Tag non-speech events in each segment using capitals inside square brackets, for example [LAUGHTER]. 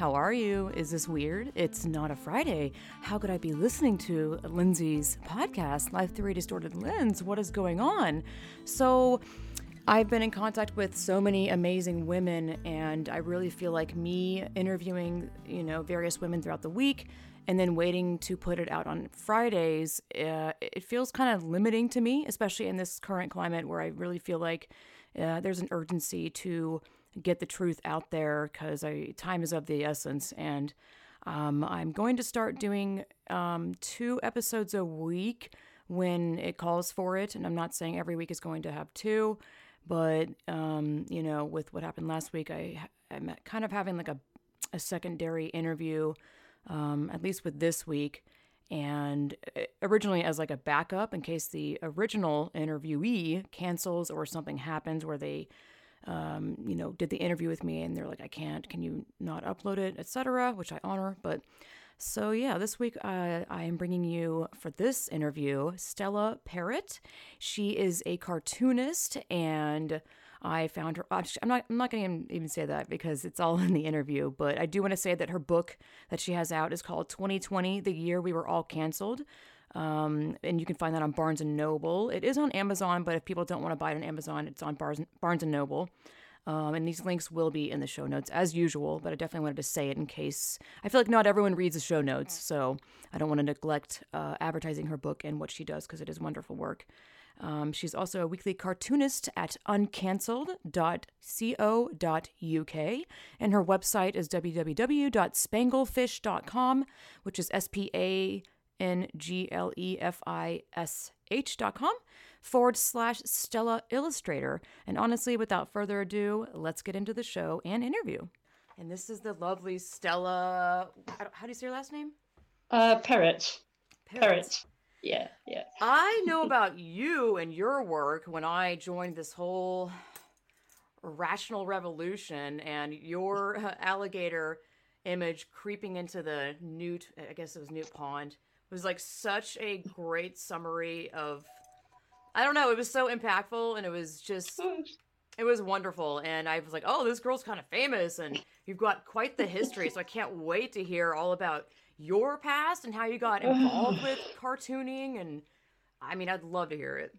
How are you? Is this weird? It's not a Friday. How could I be listening to Lindsay's podcast, Life Through a Distorted Lens? What is going on? So, I've been in contact with so many amazing women, and I really feel like me interviewing, you know, various women throughout the week and then waiting to put it out on Fridays, uh, it feels kind of limiting to me, especially in this current climate where I really feel like uh, there's an urgency to get the truth out there because time is of the essence. And um, I'm going to start doing um, two episodes a week when it calls for it. And I'm not saying every week is going to have two, but um, you know, with what happened last week, I I'm kind of having like a a secondary interview, um, at least with this week, and uh, originally as like a backup in case the original interviewee cancels or something happens where they um, you know, did the interview with me and they're like, I can't, can you not upload it, etc., which I honor. But so, yeah, this week uh, I am bringing you for this interview Stella Parrott. She is a cartoonist and I found her. I'm not. I'm not going to even say that because it's all [LAUGHS] in the interview. But I do want to say that her book that she has out is called 2020: The Year We Were All Canceled. Um, and you can find that on Barnes and Noble. It is on Amazon, but if people don't want to buy it on Amazon, it's on Barnes Barnes and Noble. Um, and these links will be in the show notes as usual, but I definitely wanted to say it in case I feel like not everyone reads the show notes, so I don't want to neglect uh, advertising her book and what she does because it is wonderful work. Um, she's also a weekly cartoonist at uncancelled.co.uk, and her website is www.spanglefish.com, which is S P A N G L E F I S H.com forward slash Stella Illustrator. And honestly, without further ado, let's get into the show and interview. And this is the lovely Stella. How do you say your last name? Uh, Parrott. Parrott. Parrott. Yeah, yeah. I know about you and your work when I joined this whole rational revolution and your uh, alligator image creeping into the newt, I guess it was Newt Pond, was like such a great summary of I don't know, it was so impactful and it was just it was wonderful and I was like, "Oh, this girl's kind of famous and you've got quite the history, so I can't wait to hear all about your past and how you got involved [SIGHS] with cartooning and I mean, I'd love to hear it.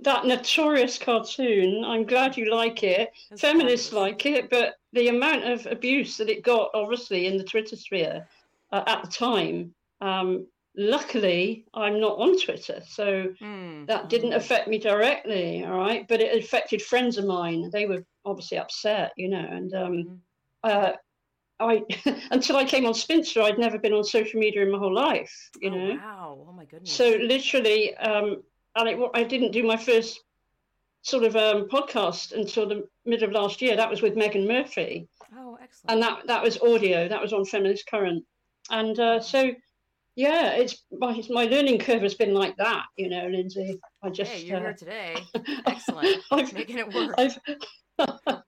That notorious cartoon, I'm glad you like it. That's Feminists like it, but the amount of abuse that it got, obviously, in the Twitter sphere uh, at the time, um, luckily i'm not on twitter so mm. that didn't affect me directly all right? But it affected friends of mine. They were obviously upset you know and um, mm. uh, i [LAUGHS] until i came on spinster i'd never been on social media in my whole life you oh, know? wow. Oh my goodness. So literally um, and it, i didn't do my first sort of um, podcast until the middle of last year. That was with Meghan Murphy. Oh excellent. And that that was audio. That was on feminist current. And uh, so yeah, it's my my learning curve has been like that, you know, Lindsay. I just hey, you're uh, here today. [LAUGHS] Excellent, [LAUGHS] I've, making it work. [LAUGHS]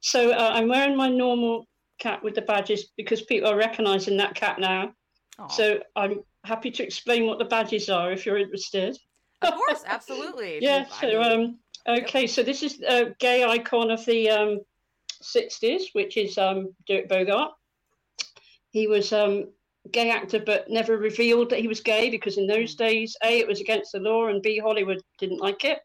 so uh, I'm wearing my normal cap with the badges because people are recognising that cap now. Aww. So I'm happy to explain what the badges are if you're interested. Of course, absolutely. yeah. So um, okay, yep. so this is a gay icon of the um, 60s, which is um, Dirk Bogarde. He was um, gay actor, but never revealed that he was gay because in those days, A, it was against the law, and B, Hollywood didn't like it.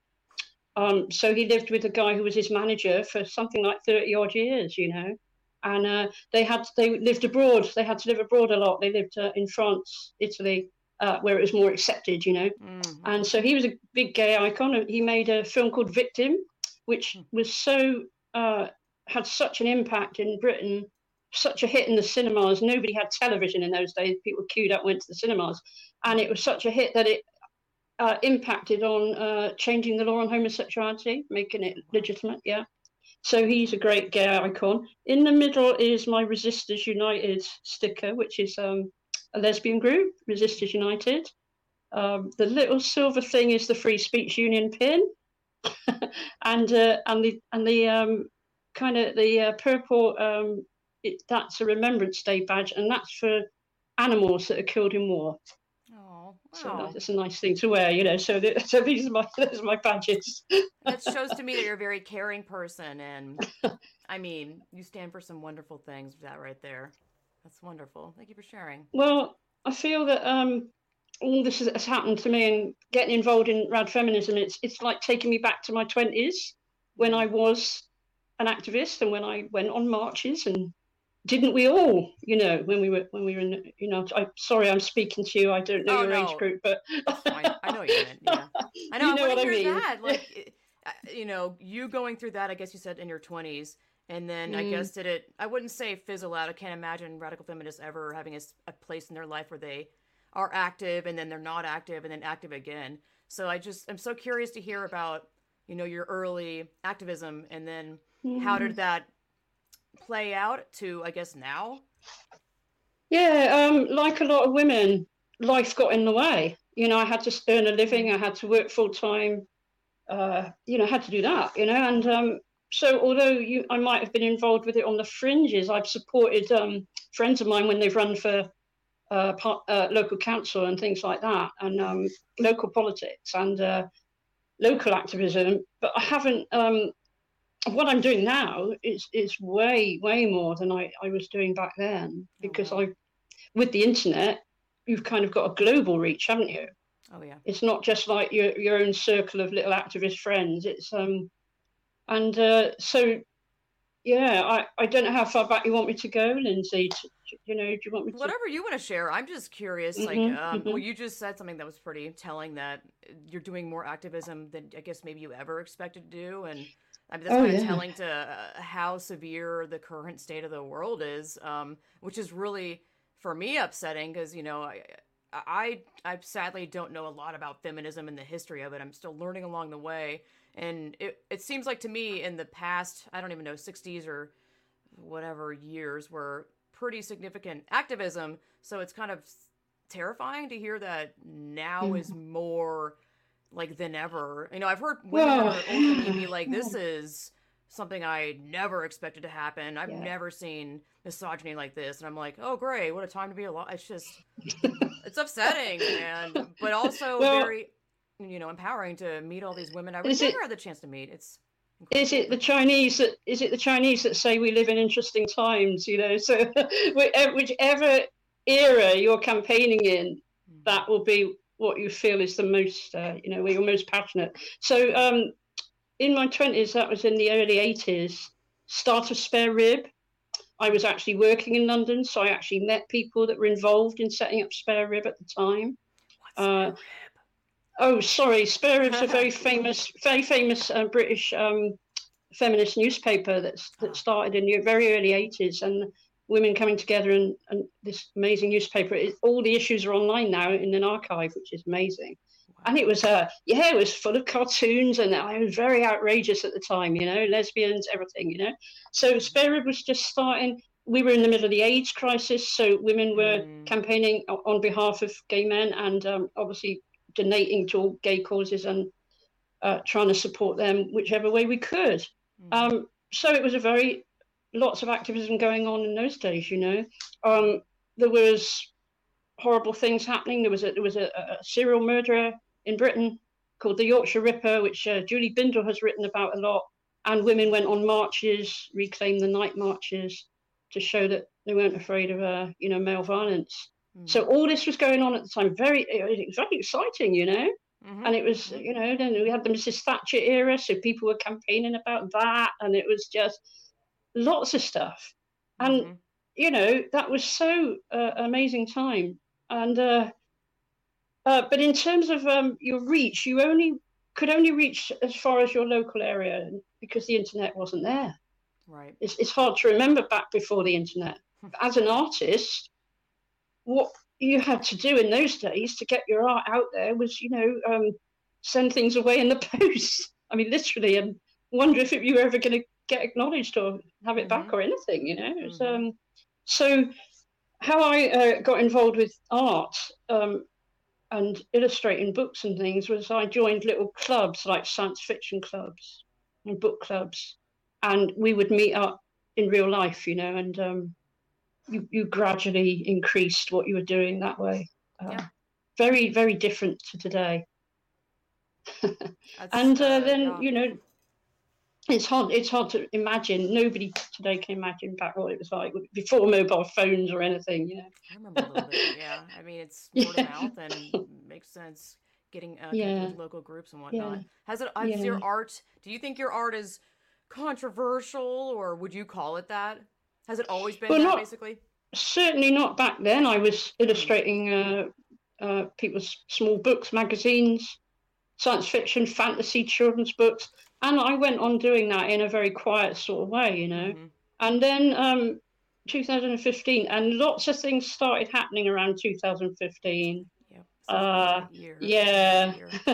Um, so he lived with a guy who was his manager for something like 30 odd years, you know. And uh, they had they lived abroad. They had to live abroad a lot. They lived uh, in France, Italy, uh, where it was more accepted, you know. Mm-hmm. And so he was a big gay icon. He made a film called Victim, which hmm. was so uh, had such an impact in Britain such a hit in the cinemas. Nobody had television in those days. People queued up, went to the cinemas, and it was such a hit that it uh, impacted on uh, changing the law on homosexuality, making it legitimate. Yeah. So he's a great gay icon. In the middle is my Resistors United sticker, which is um, a lesbian group, Resistors United. Um, the little silver thing is the Free Speech Union pin, [LAUGHS] and uh, and the and the um, kind of the uh, purple um, it, that's a Remembrance Day badge, and that's for animals that are killed in war. Oh, Oh, So wow. that's a nice thing to wear, you know. So, th- [LAUGHS] so these are my [LAUGHS] those are my badges. that shows to me that you're a very caring person and i mean you stand for some wonderful things that right there that's wonderful thank you for sharing Well, I feel that um, all this has, has happened to me and getting involved in rad feminism. It's it's like taking me back to my twenties when I was an activist and when I went on marches and didn't we all? You know, when we were when we were in, you know. I sorry, I'm speaking to you. I don't know Oh, your no. age group, but I, I know what you meant yeah i know You [LAUGHS] i know want what I mean. that [LAUGHS] like uh, you know you going through that i guess you said in your 20s and then i Mm. guess did it i wouldn't say fizzle out i can't imagine radical feminists ever having a place in their life where they are active and then they're not active and then active again so i just i'm so curious to hear about you know your early activism and then how Mm. did that play out to i guess now Yeah, um, like a lot of women, life got in the way. You know, I had to earn a living. I had to work full time. Uh, you know, I had to do that. You know, and um, so although you, I might have been involved with it on the fringes, I've supported um, friends of mine when they've run for uh, par- uh, local council and things like that, and um, local politics and uh, local activism. But I haven't. Um, what I'm doing now is is way way more than I, I was doing back then because wow. I with the internet you've kind of got a global reach haven't you oh yeah it's not just like your your own circle of little activist friends it's um and uh, so yeah I, I don't know how far back you want me to go lindsay to, you know do you want me to whatever you want to share i'm just curious like Mhm, um, well mhm. you just said something that was pretty telling that you're doing more activism than i guess maybe you ever expected to do and I mean, that's Oh, kind of yeah. telling to uh, how severe the current state of the world is, um, which is really, for me, upsetting because you know I, I I sadly don't know a lot about feminism and the history of it. I'm still learning along the way, and it it seems like to me in the past, I don't even know, 60s or whatever years were pretty significant activism. So it's kind of terrifying to hear that now Mm. is more like than ever. You know, I've heard women that Well, are older be like, "This [SIGHS] is something I never expected to happen. I've Yeah. never seen misogyny like this," and I'm like, "Oh, great! What a time to be alive!" It's just, [LAUGHS] it's upsetting, and but also Well- very, you know, empowering to meet all these women I would Is it- never had the chance to meet. It's is it the Chinese that is it the Chinese that say we live in interesting times? You know, [LAUGHS] so [LAUGHS] whichever whichever era you're campaigning in, Mm. that will be what you feel is the most, uh, you know, where you're most passionate. So um, in my twenties, that was in the early eighties, start of Spare Rib. I was actually working in London, so I actually met people that were involved in setting up Spare Rib at the time. Uh? Oh, sorry. Spare Rib's a very [LAUGHS] famous, very famous uh, British um, feminist newspaper that's Ah. that started in the very early eighties, and women coming together and, and this amazing newspaper. It, all the issues are online now in an archive, which is amazing. And it was, uh, yeah, it was full of cartoons, and I was very outrageous at the time, you know, lesbians, everything, you know. So Spare Rib was just starting. We were in the middle of the AIDS crisis, so women were Mm. campaigning on behalf of gay men and um, obviously donating to all gay causes and uh, trying to support them whichever way we could. Mhm. Um, so it was a very lots of activism going on in those days. You know, um, there was horrible things happening. There was a there was a, a serial murderer in Britain called the Yorkshire Ripper, which uh, Julie Bindel has written about a lot. And women went on marches, reclaimed the night marches, to show that they weren't afraid of uh, you know male violence. Mhm. So all this was going on at the time. Very it was very exciting, you know Mhm. and it was you know then we had the mrs thatcher era so people were campaigning about that and it was just lots of stuff. And Mhm. you know that was so uh, amazing time. And uh, uh, but in terms of um, your reach you only could only reach as far as your local area because the internet wasn't there. Right. it's, it's hard to remember back before the internet. As an artist what you had to do in those days to get your art out there was you know um, send things away in the [LAUGHS] post. I mean literally and wonder if you were ever going to get acknowledged or have it back Mhm. or anything you know Mhm. um, so how i uh, got involved with art um, and illustrating books and things was i joined little clubs like science fiction clubs and book clubs and we would meet up in real life you know and um, you, you gradually increased what you were doing that way uh, Yeah. very very different to today. [LAUGHS] and uh, then you know it's hard it's hard to imagine nobody today can imagine back what it was like before mobile phones or anything you know i remember a little bit yeah [LAUGHS] i mean it's word yeah. of mouth and makes sense getting uh, yeah. with local groups and whatnot yeah. has it has yeah. your art do you think your art is controversial or would you call it that has it always been well, that, not, basically certainly not back then i was illustrating uh, uh, people's small books magazines science fiction fantasy children's books and I went on doing that in a very quiet sort of way, you know. Mm-hmm. And then um, 2015, and lots of things started happening around 2015. Yeah, uh, yeah. [LAUGHS]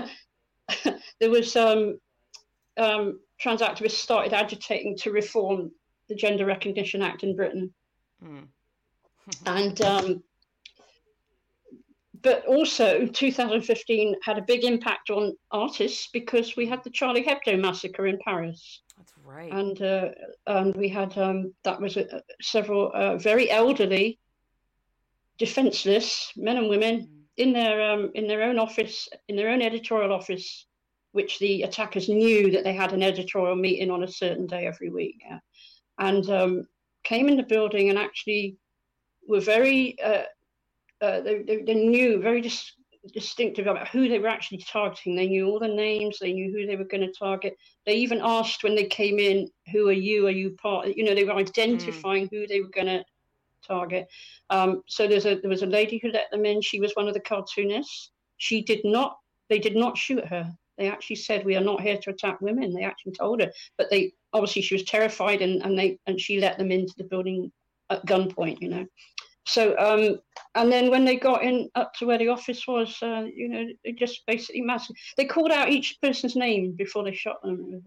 there was um, um, trans activists started agitating to reform the Gender Recognition Act in Britain, mm. [LAUGHS] and um, but also 2015 had a big impact on artists because we had the Charlie Hebdo massacre in Paris. That's right. And uh, and we had um, that was a, several uh, very elderly, defenseless men and women mm. in their um, in their own office in their own editorial office, which the attackers knew that they had an editorial meeting on a certain day every week. Yeah. And um, came in the building and actually were very uh, uh, they, they, they, knew very dis- distinctive about who they were actually targeting. They knew all the names. They knew who they were going to target. They even asked when they came in, "Who are you? Are you part?" You know, they were identifying mm. who they were going to target. Um, so there's a there was a lady who let them in. She was one of the cartoonists. She did not. They did not shoot her. They actually said, "We are not here to attack women." They actually told her, but they obviously she was terrified, and and they and she let them into the building at gunpoint. You know, so, um, and then when they got in up to where the office was, uh, you know, they just basically massive. They called out each person's name before they shot them.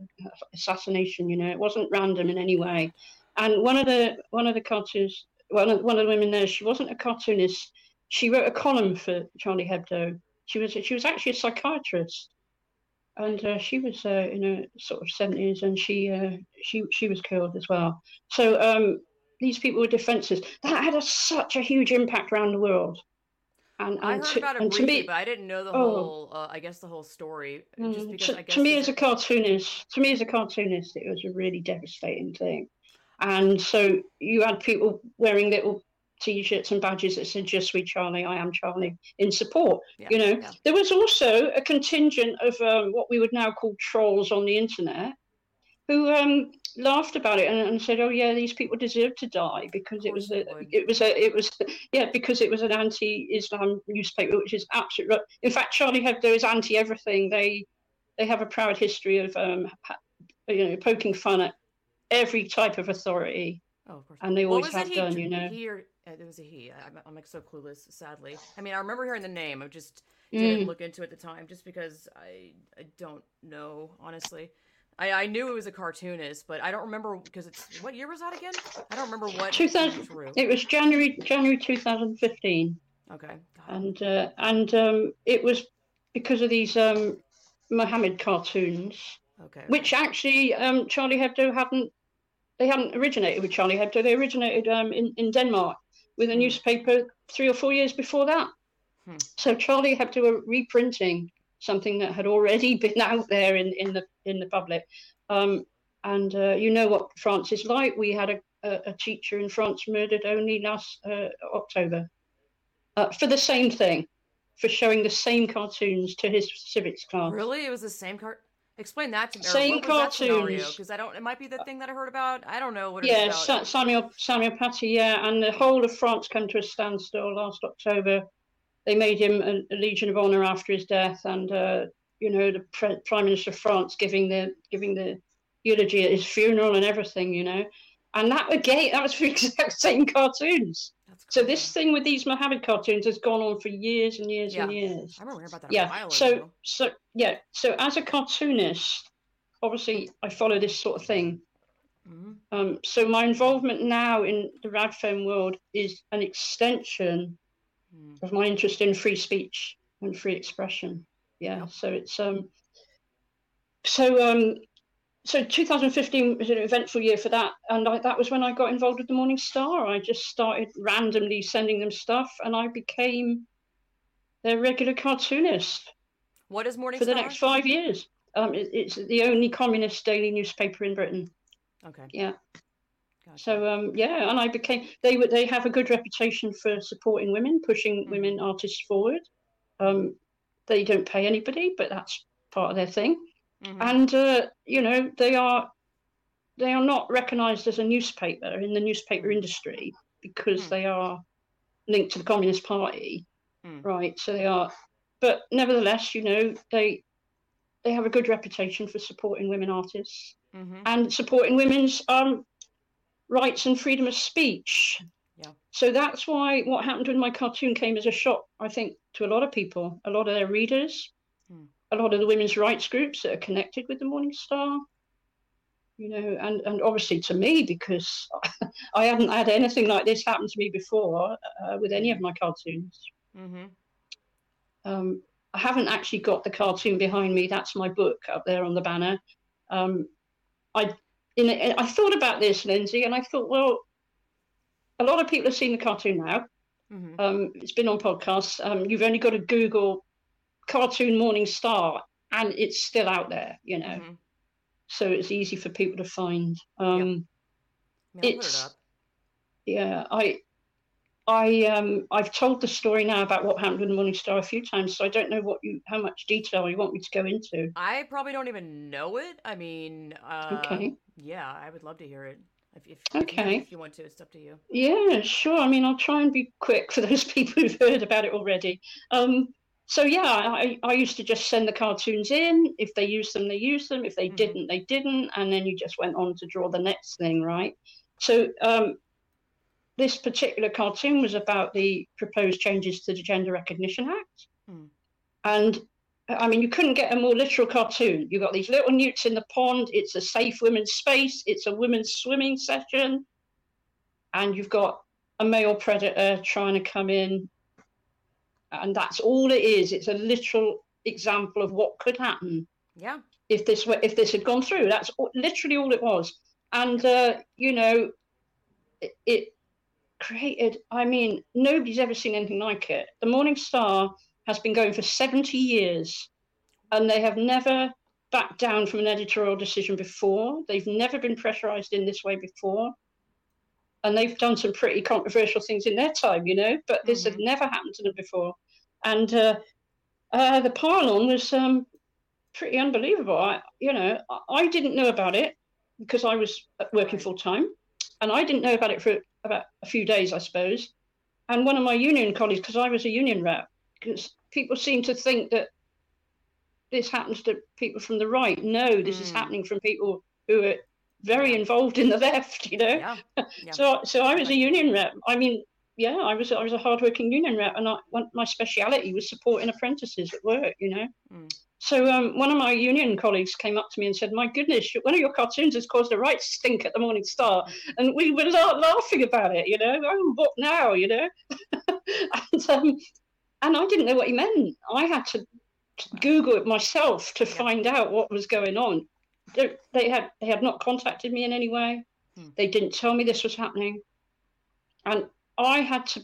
Assassination, you know, it wasn't random in any way. And one of the one of the cartoons, one of, one of the women there, she wasn't a cartoonist. She wrote a column for Charlie Hebdo. She was she was actually a psychiatrist, and uh, she was uh, in her sort of seventies, and she uh, she she was killed as well. So um, these people were defences. That had a, such a huge impact around the world. And, and I heard to, about it briefly, me, but I didn't know the oh, whole. Uh, I guess the whole story. Just mm, because, to, to me, as a cartoonist, to me as a cartoonist, it was a really devastating thing. And so you had people wearing little t-shirts and badges that said "Je suis Charlie, I am Charlie" in support. Yeah, you know, yeah. there was also a contingent of um, what we would now call trolls on the internet who um, laughed about it and, and, said, "Oh yeah, these people deserve to die because it was a, it was a, it was yeah because it was an anti-Islam newspaper, which is absolutely in fact Charlie Hebdo is anti everything. They they have a proud history of um, you know poking fun at every type of authority. Oh, of course. And they always have done, you know. He or, uh, it was a he. I'm, I'm like so clueless, sadly. I mean, I remember hearing the name. I just didn't mm. look into it at the time, just because I I don't know honestly. I, I knew it was a cartoonist, but I don't remember because it's what year was that again? I don't remember what. 2000. It was January January 2015. Okay. And uh, and um, it was because of these um, Mohammed cartoons. Okay. Which actually um, Charlie Hebdo hadn't. They hadn't originated with Charlie Hebdo. They originated um, in in Denmark with a hmm. newspaper three or four years before that. Hmm. So Charlie Hebdo were reprinting something that had already [LAUGHS] been out there in, in the in the public. Um, and uh, you know what France is like. We had a, a, a teacher in France murdered only last uh, October uh, for the same thing, for showing the same cartoons to his civics class. Really, it was the same cart. Explain that to me. Same cartoons. Because I don't. It might be the thing that I heard about. I don't know what. Yeah, Sa- Samuel Samuel Paty. Yeah, and the whole of France came to a standstill last October they made him a, a Legion of Honor after his death, and uh, you know the pre- Prime Minister of France giving the giving the eulogy at his funeral and everything, you know, and that again that was for [LAUGHS] the exact same cartoons. So this thing with these Mohammed cartoons has gone on for years and years yeah. and years. I remember about that. Yeah. so so yeah. So as a cartoonist, obviously I follow this sort of thing. Mm-hmm. Um, so my involvement now in the Radfem world is an extension mm. of my interest in free speech and free expression. Yeah, so it's um, so um, so 2015 was an eventful year for that, and I, that was when I got involved with the Morning Star. I just started randomly sending them stuff, and I became their regular cartoonist. What is Morning Star for Star? the next five years? Um, it, it's the only communist daily newspaper in Britain. Okay. Yeah. Gotcha. So um, yeah, and I became they were they have a good reputation for supporting women, pushing Mhm. women artists forward. Um, they don't pay anybody, but that's part of their thing. Mhm. And uh, you know they are they are not recognised as a newspaper in the newspaper Mm. industry because Mm. they are linked to the Communist Party, Mm. right? So they are, but nevertheless, you know they they have a good reputation for supporting women artists Mhm. and supporting women's um, rights and freedom of speech. So that's why what happened when my cartoon came as a shock, I think, to a lot of people, a lot of their readers, Hmm. a lot of the women's rights groups that are connected with the Morning Star. You know, and, and obviously to me because [LAUGHS] I hadn't had anything like this happen to me before uh, with any of my cartoons. Mhm. Um, I haven't actually got the cartoon behind me. That's my book up there on the banner. Um, I in I thought about this, Lindsay, and I thought, well, a lot of people have seen the cartoon now. Mhm. Um, it's been on podcasts. Um, you've only got to Google cartoon Morning Star, and it's still out there. You know, Mhm. so it's easy for people to find. Um, Yeah, it it's- yeah, I. I um I've told the story now about what happened with the Morning Star a few times, so I don't know what you how much detail you want me to go into. I probably don't even know it. I mean, uh, Okay. yeah, I would love to hear it. If, if, Okay. if you want to, it's up to you. Yeah, sure. I mean, I'll try and be quick for those [LAUGHS] people who've heard about it already. Um, so yeah, I, I used to just send the cartoons in. If they used them, they used them. If they Mhm. didn't, they didn't. And then you just went on to draw the next thing, right? So um, this particular cartoon was about the proposed changes to the Gender Recognition Act. Hmm. And I mean, you couldn't get a more literal cartoon. You've got these little newts in the pond. It's a safe women's space. It's a women's swimming session. And you've got a male predator trying to come in. And that's all it is. It's a literal example of what could happen Yeah. if this were if this had gone through. That's all- literally all it was. And uh, you know, it, it created. I mean, nobody's ever seen anything like it. The Morning Star has been going for seventy years, and they have never backed down from an editorial decision before. They've never been pressurized in this way before. And they've done some pretty controversial things in their time, you know, but this had Mhm. never happened to them before. And uh, uh, the pylon was um, pretty unbelievable. I, you know, I, I didn't know about it because I was uh, working full time, and I didn't know about it for about a few days, I suppose. And one of my union colleagues, because I was a union rep, because people seem to think that this happens to people from the right. No, this is Mm. happening from people who are very involved in the [LAUGHS] left. You know. Yeah. [LAUGHS] Yeah. So, so I was a union rep. I mean, yeah, I was I was a hardworking union rep, and I, my speciality was supporting apprentices at work. You know. Mm. So um, one of my union colleagues came up to me and said, "My goodness, one of your cartoons has caused a right stink at the Morning Star," [LAUGHS] and we were laughing about it. You know, oh, what now? You know, and um, and I didn't know what he meant. I had to Google it myself to find out what was going on. They, they had they had not contacted me in any way. Hmm. They didn't tell me this was happening, and I had to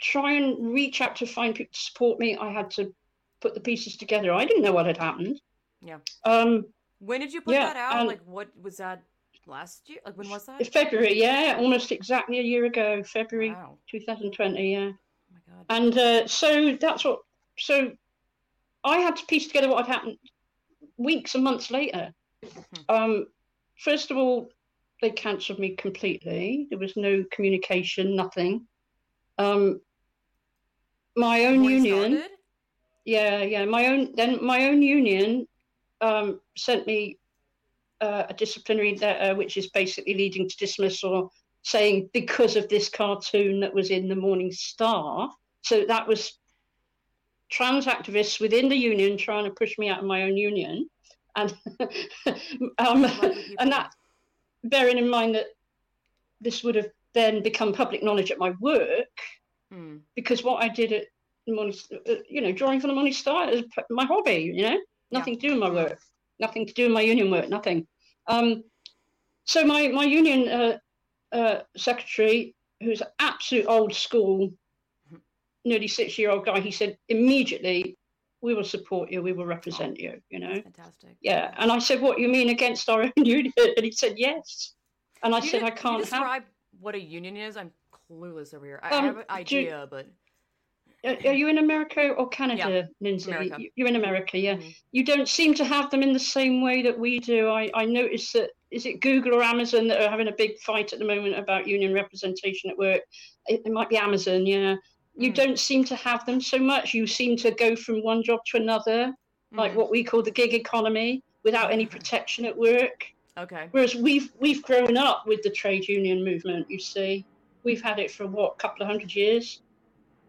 try and reach out to find people to support me. I had to put the pieces together. I didn't know what had happened. Yeah. Um, When did you put Yeah, that out? like, what was that last year? Like, when was that? February, yeah, almost exactly a year ago, February Wow. 2020, yeah. God. And uh, so that's what. So I had to piece together what had happened weeks and months later. Um, first of all, they cancelled me completely. There was no communication, nothing. Um, my own Morning union, started? yeah, yeah, my own. Then my own union um, sent me uh, a disciplinary letter, which is basically leading to dismissal, saying because of this cartoon that was in the Morning Star. So that was trans activists within the union trying to push me out of my own union, and [LAUGHS] um, and that bearing in mind that this would have then become public knowledge at my work Hmm. because what I did at the Morning, uh, you know, drawing for the Morning Star is my hobby. You know, nothing to do with my work, nothing to do with my union work, nothing. Um, so my my union uh, uh, secretary, who's an absolute old school, nearly six year old guy, he said immediately, we will support you, we will represent oh, you, you know. Fantastic. Yeah. And I said, What you mean against our [LAUGHS] own union? And he said, Yes. And I you said, did, I can't describe have... what a union is. I'm clueless over here. I, um, I have an idea, but are you in America or Canada, yeah, Lindsay? America. You're in America, yeah. Mm-hmm. You don't seem to have them in the same way that we do. I, I noticed that is it Google or Amazon that are having a big fight at the moment about union representation at work? It, it might be Amazon, yeah. You mm. don't seem to have them so much. You seem to go from one job to another, mm. like what we call the gig economy, without any protection at work. Okay. Whereas we've we've grown up with the trade union movement. You see, we've had it for what a couple of hundred years,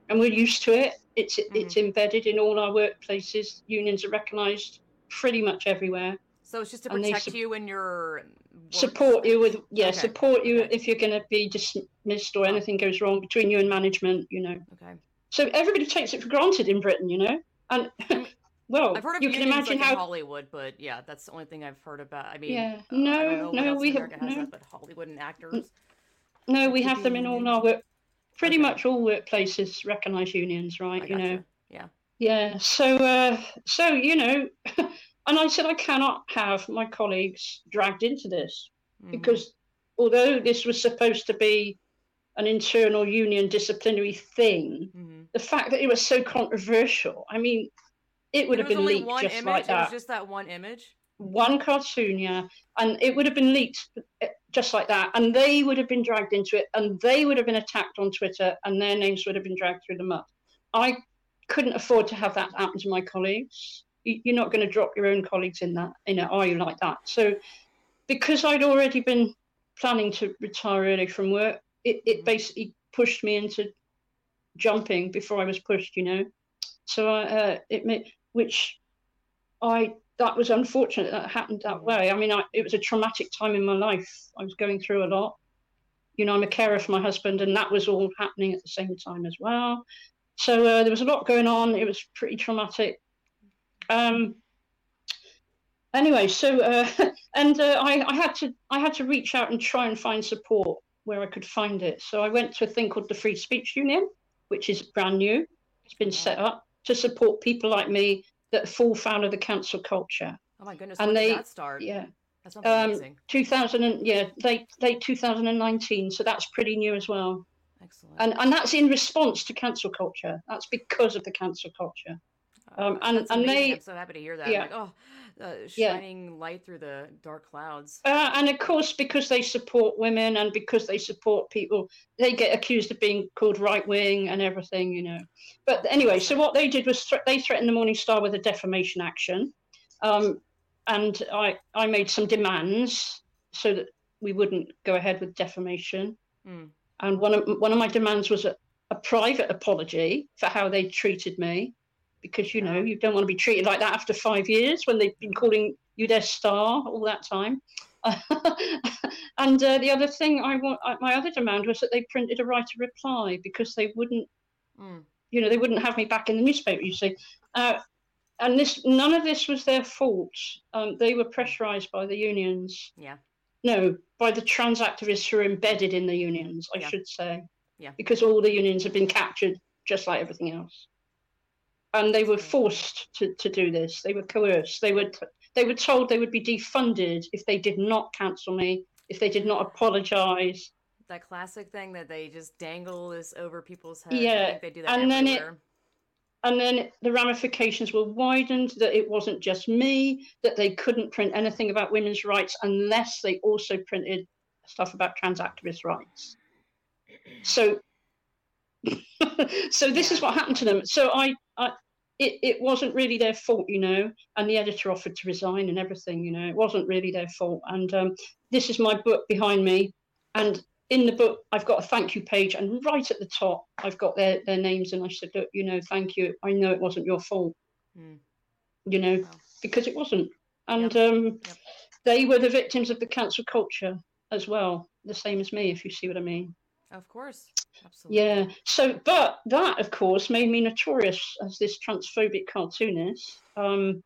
and we're used to it. It's mm. it's embedded in all our workplaces. Unions are recognised pretty much everywhere. So it's just to protect su- you and your support you with yeah okay. support you okay. if you're going to be dismissed or anything goes wrong between you and management. You know. Okay. So everybody takes it for granted in Britain, you know, and. [LAUGHS] Well, I've heard of you can imagine like how Hollywood, but yeah, that's the only thing I've heard about. I mean, yeah, no, no, we have no. that, but Hollywood and actors. No, we have them in all our work. Pretty Okay. much all workplaces recognise unions, right? I you know. Yeah. Yeah. So, uh, so you know, [LAUGHS] and I said I cannot have my colleagues dragged into this Mhm. because although this was supposed to be an internal union disciplinary thing, Mhm. the fact that it was so controversial, I mean, it would There have been leaked one just image. like It that. was just that one image. One cartoon, yeah, and it would have been leaked uh, just like that, and they would have been dragged into it, and they would have been attacked on Twitter, and their names would have been dragged through the mud. I couldn't afford to have that happen to my colleagues. You- You're not going to drop your own colleagues in that, you know, are you like that? So, because I'd already been planning to retire early from work, it, it Mhm. basically pushed me into jumping before I was pushed, you know. So I, uh, it made which I that was unfortunate that happened that Mhm. way. I mean, I, it was a traumatic time in my life. I was going through a lot. You know, I'm a carer for my husband, and that was all happening at the same time as well. So uh, there was a lot going on. It was pretty traumatic. Um, anyway, so uh, [LAUGHS] and uh, I, I had to I had to reach out and try and find support where I could find it. So I went to a thing called the Free Speech Union, which is brand new. It's been set up to support people like me that fall foul of the cancel culture. Oh my goodness! And they- did that start? Yeah, um, 2000 and yeah, late late 2019. So that's pretty new as well. Excellent. And and that's in response to cancel culture. That's because of the cancel culture. Um, and- that's and amazing. they- I'm so happy to hear that. yeah. Like, oh, uh, Yeah. shining light through the dark clouds. Uh, and of course, because they support women and because they support people, they get accused of being called right wing and everything, you know. But anyway, so what they did was thre- they threatened the Morning Star with a defamation action, um, and I I made some demands so that we wouldn't go ahead with defamation. Mm. And one of one of my demands was a, a private apology for how they treated me, because you know you don't want to be treated like that after five years when they've been calling you their star all that time. [LAUGHS] and uh, the other thing I want, my other demand was that they printed a right to reply because they wouldn't, Mm. you know, they wouldn't have me back in the newspaper. You see, uh, and this none of this was their fault. Um, they were pressurised by the unions. Yeah. No, by the trans activists who are embedded in the unions, I Yeah. should say. Yeah. Because all the unions have been captured just like everything else. And they were forced to, to do this. They were coerced. They were t- they were told they would be defunded if they did not cancel me, if they did not apologize. That classic thing that they just dangle this over people's heads. Yeah, they do that and then it- And then the ramifications were widened that it wasn't just me, that they couldn't print anything about women's rights unless they also printed stuff about trans activist rights. So, [LAUGHS] so this is what happened to them. So I, I it, it wasn't really their fault, you know, and the editor offered to resign and everything, you know, it wasn't really their fault. And um, this is my book behind me. And in the book, I've got a thank you page, and right at the top, I've got their, their names. And I said, Look, you know, thank you. I know it wasn't your fault, Mm. you know, Wow. because it wasn't. And um, Yep. they were the victims of the cancel culture as well, the same as me, if you see what I mean. Of course. Absolutely. Yeah. So, but that, of course, made me notorious as this transphobic cartoonist. Um,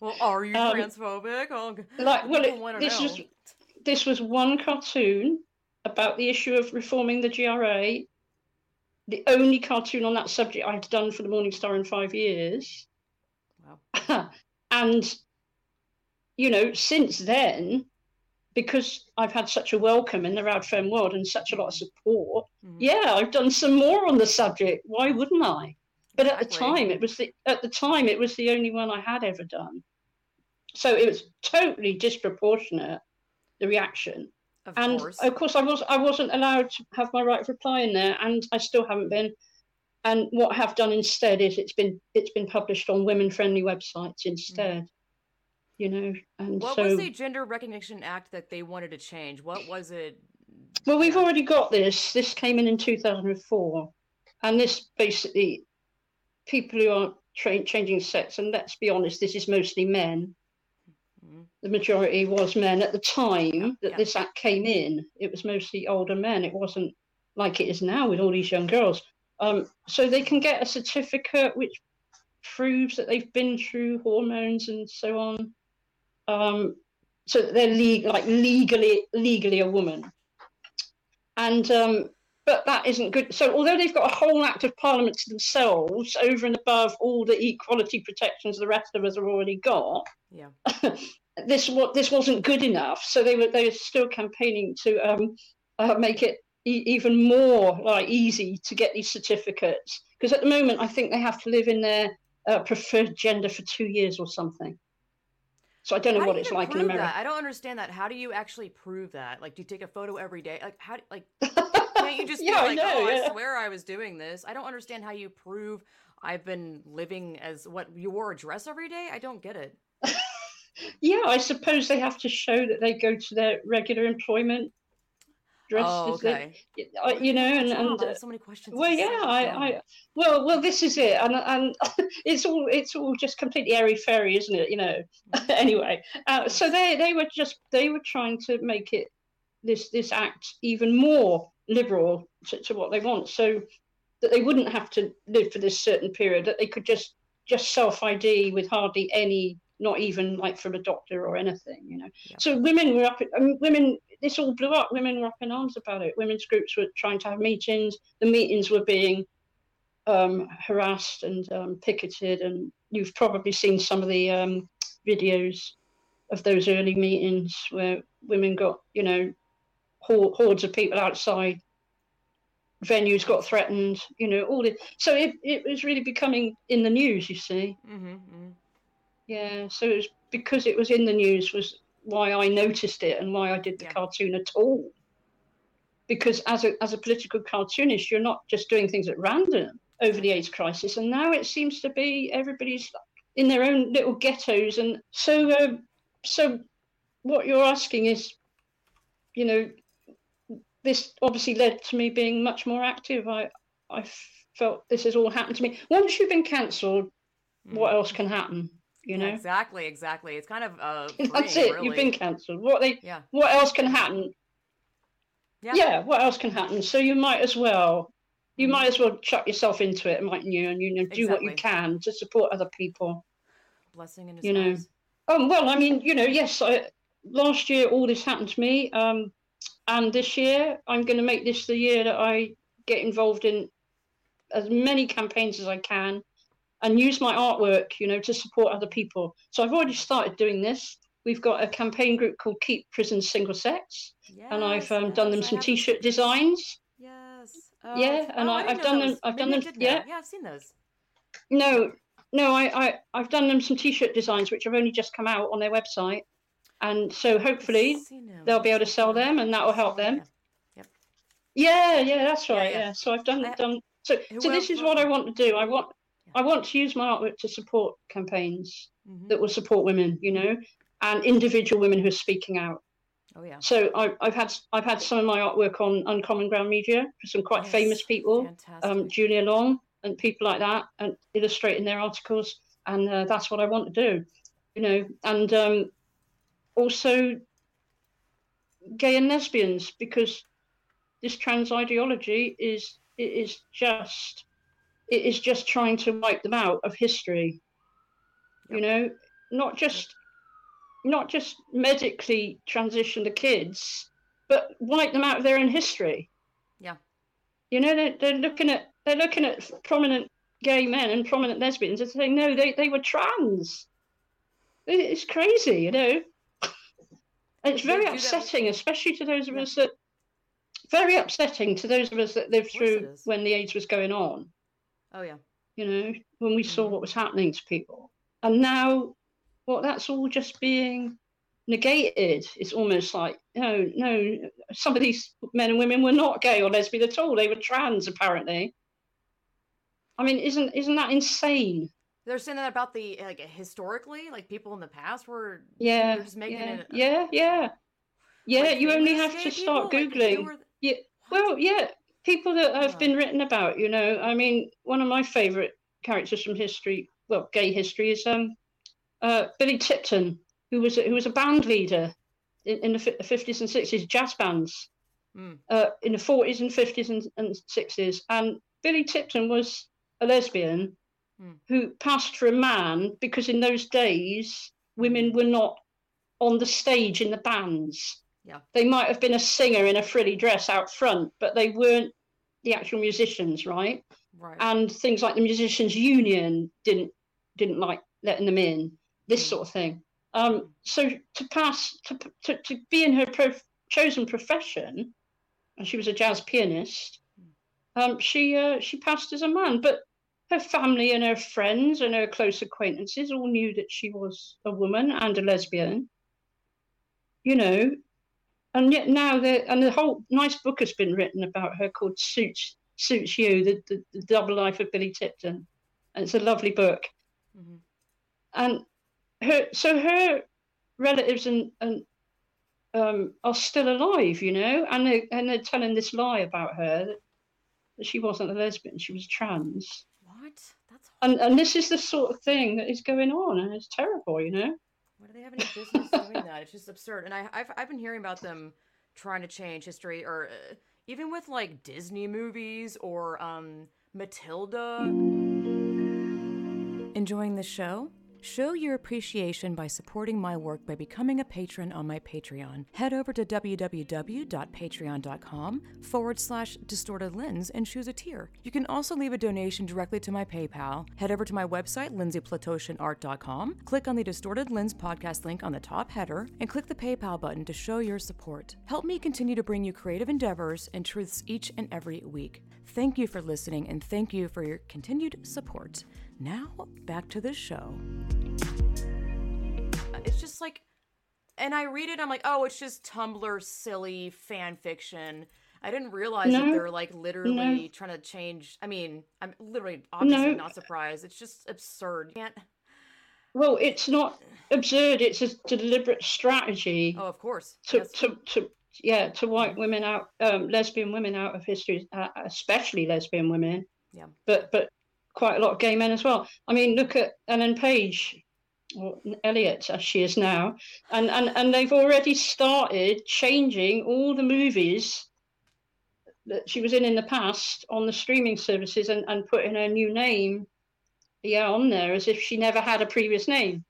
Well, are you [LAUGHS] Um, transphobic? Oh, like, well, it, this know. was this was one cartoon about the issue of reforming the GRA, the only cartoon on that subject I'd done for the Morning Star in five years. Wow. [LAUGHS] and, you know, since then, because I've had such a welcome in the Radfem world and such a lot of support, mm-hmm. yeah, I've done some more on the subject. Why wouldn't I? But exactly. at the time, it was the at the time it was the only one I had ever done. So it was totally disproportionate the reaction. Of and course. of course, I was I wasn't allowed to have my right of reply in there, and I still haven't been. And what I have done instead is it's been it's been published on women friendly websites instead. Mm. You know, and what so, was the Gender Recognition Act that they wanted to change? What was it? Well, we've already got this. This came in in 2004, and this basically people who are tra- changing sex, and let's be honest, this is mostly men the majority was men at the time that yeah. this act came in. It was mostly older men. It wasn't like it is now with all these young girls. Um, so they can get a certificate which proves that they've been through hormones and so on. Um, so they're le- like legally legally a woman. And um, but that isn't good. So although they've got a whole act of parliament to themselves over and above all the equality protections the rest of us have already got, yeah. [LAUGHS] this what this wasn't good enough. So they were they were still campaigning to um, uh, make it e- even more like easy to get these certificates. Because at the moment, I think they have to live in their uh, preferred gender for two years or something. So I don't know how what do it's like in America. That? I don't understand that. How do you actually prove that? Like, do you take a photo every day? Like, how? Like, [LAUGHS] can't you just yeah, be like, I know, "Oh, yeah. I swear I was doing this"? I don't understand how you prove I've been living as what you wore a dress every day. I don't get it [LAUGHS] yeah, I suppose they have to show that they go to their regular employment dressed oh, okay. They, uh, you know, and, and uh, so many questions. Well, yeah, I, I, well, well, this is it, and and [LAUGHS] it's all it's all just completely airy fairy, isn't it? You know. [LAUGHS] anyway, uh, so they they were just they were trying to make it this this act even more liberal to, to what they want, so that they wouldn't have to live for this certain period, that they could just just self ID with hardly any not even like from a doctor or anything, you know. Yeah. So women were up, I mean, women, this all blew up. Women were up in arms about it. Women's groups were trying to have meetings. The meetings were being um, harassed and um, picketed. And you've probably seen some of the um, videos of those early meetings where women got, you know, hordes of people outside. Venues got threatened, you know, all this. So it, it was really becoming in the news, you see. Mm-hmm, mm-hmm. Yeah, so it was because it was in the news was why I noticed it and why I did the yeah. cartoon at all. Because as a as a political cartoonist, you're not just doing things at random over the AIDS crisis, and now it seems to be everybody's in their own little ghettos, and so uh, so what you're asking is, you know, this obviously led to me being much more active. I I felt this has all happened to me. Once you've been cancelled, mm. what else can happen? You know? exactly exactly. It's kind of uh [LAUGHS] that's it really. you've been cancelled. What they yeah. what else can happen? Yeah. yeah what else can happen? So you might as well you mm-hmm. might as well chuck yourself into it mightn't you? And you know do exactly. what you can to support other people. Blessing in you know? oh well i mean you know yes I, last year all this happened to me um and this year i'm going to make this the year that i get involved in as many campaigns as i can and use my artwork, you know, to support other people. So I've already started doing this. We've got a campaign group called Keep Prisons Single Sex, yes, and I've um, yes, done them some T-shirt designs. Yes. Oh, yeah, and oh, I, have done them. I've Maybe done them. Yeah. Yeah, I've seen those. No, no, I, I, I've done them some T-shirt designs, which have only just come out on their website, and so hopefully they'll be able to sell them, and that will help them. Yep. Yeah, yeah, that's right. Yeah, yeah. yeah. so I've done I, done. So, so this is what I want to do. I want I want to use my artwork to support campaigns mm-hmm. that will support women, you know, and individual women who are speaking out. Oh yeah. So I, have had I've had some of my artwork on Uncommon Ground Media for some quite yes. famous people, um, Julia Long and people like that, and illustrating their articles, and uh, that's what I want to do, you know, and um, also gay and lesbians because this trans ideology is is just it is just trying to wipe them out of history. Yep. You know, not just not just medically transition the kids, but wipe them out of their own history. Yeah. You know, they're, they're looking at they're looking at prominent gay men and prominent lesbians and saying no, they they were trans. It's crazy, you know. It's very upsetting, especially to those of yeah. us that very upsetting to those of us that lived through when the AIDS was going on. Oh yeah. You know, when we saw mm. what was happening to people. And now well that's all just being negated. It's almost like, no, no, some of these men and women were not gay or lesbian at all. They were trans apparently. I mean, isn't isn't that insane? They're saying that about the like historically, like people in the past were yeah, just making yeah, it yeah, yeah, yeah. Like you only have to start googling. Like yeah, well, yeah, people that have been written about. You know, I mean, one of my favourite characters from history, well, gay history, is um, uh, Billy Tipton, who was who was a band leader in, in the fifties and sixties, jazz bands, mm. uh, in the forties and fifties and sixties, and Billy Tipton was a lesbian mm. who passed for a man because in those days women were not on the stage in the bands. Yeah. They might have been a singer in a frilly dress out front, but they weren't the actual musicians, right? Right. And things like the musicians union didn't didn't like letting them in, this mm. sort of thing. Um, so to pass to, to, to be in her prof- chosen profession, and she was a jazz pianist, hmm. um, she uh, she passed as a man. But her family and her friends and her close acquaintances all knew that she was a woman and a lesbian. You know, and yet now the and the whole nice book has been written about her called Suits Suits You, the, the, the double life of Billy Tipton. And it's a lovely book. Mm-hmm. And her so her relatives and, and um, are still alive, you know, and they and they're telling this lie about her that, that she wasn't a lesbian, she was trans. What? That's and and this is the sort of thing that is going on, and it's terrible, you know. Do they have any business doing that? It's just absurd. And I, have I've been hearing about them trying to change history, or uh, even with like Disney movies or um, Matilda. Enjoying the show? Show your appreciation by supporting my work by becoming a patron on my Patreon. Head over to www.patreon.com forward slash distorted lens and choose a tier. You can also leave a donation directly to my PayPal. Head over to my website, lindsayplatoshinart.com, click on the Distorted Lens podcast link on the top header, and click the PayPal button to show your support. Help me continue to bring you creative endeavors and truths each and every week. Thank you for listening and thank you for your continued support. Now, back to the show. It's just like, and I read it, I'm like, oh, it's just Tumblr silly fan fiction. I didn't realize no, that they're like literally no. trying to change. I mean, I'm literally obviously no. not surprised. It's just absurd. Can't. Well, it's not absurd. It's a deliberate strategy. Oh, of course. To yes. to, to yeah to wipe women out, um, lesbian women out of history, uh, especially lesbian women. Yeah. But but quite a lot of gay men as well. I mean, look at Ellen Page, or Elliot as she is now, and, and, and they've already started changing all the movies that she was in in the past on the streaming services and, and putting her new name yeah on there as if she never had a previous name.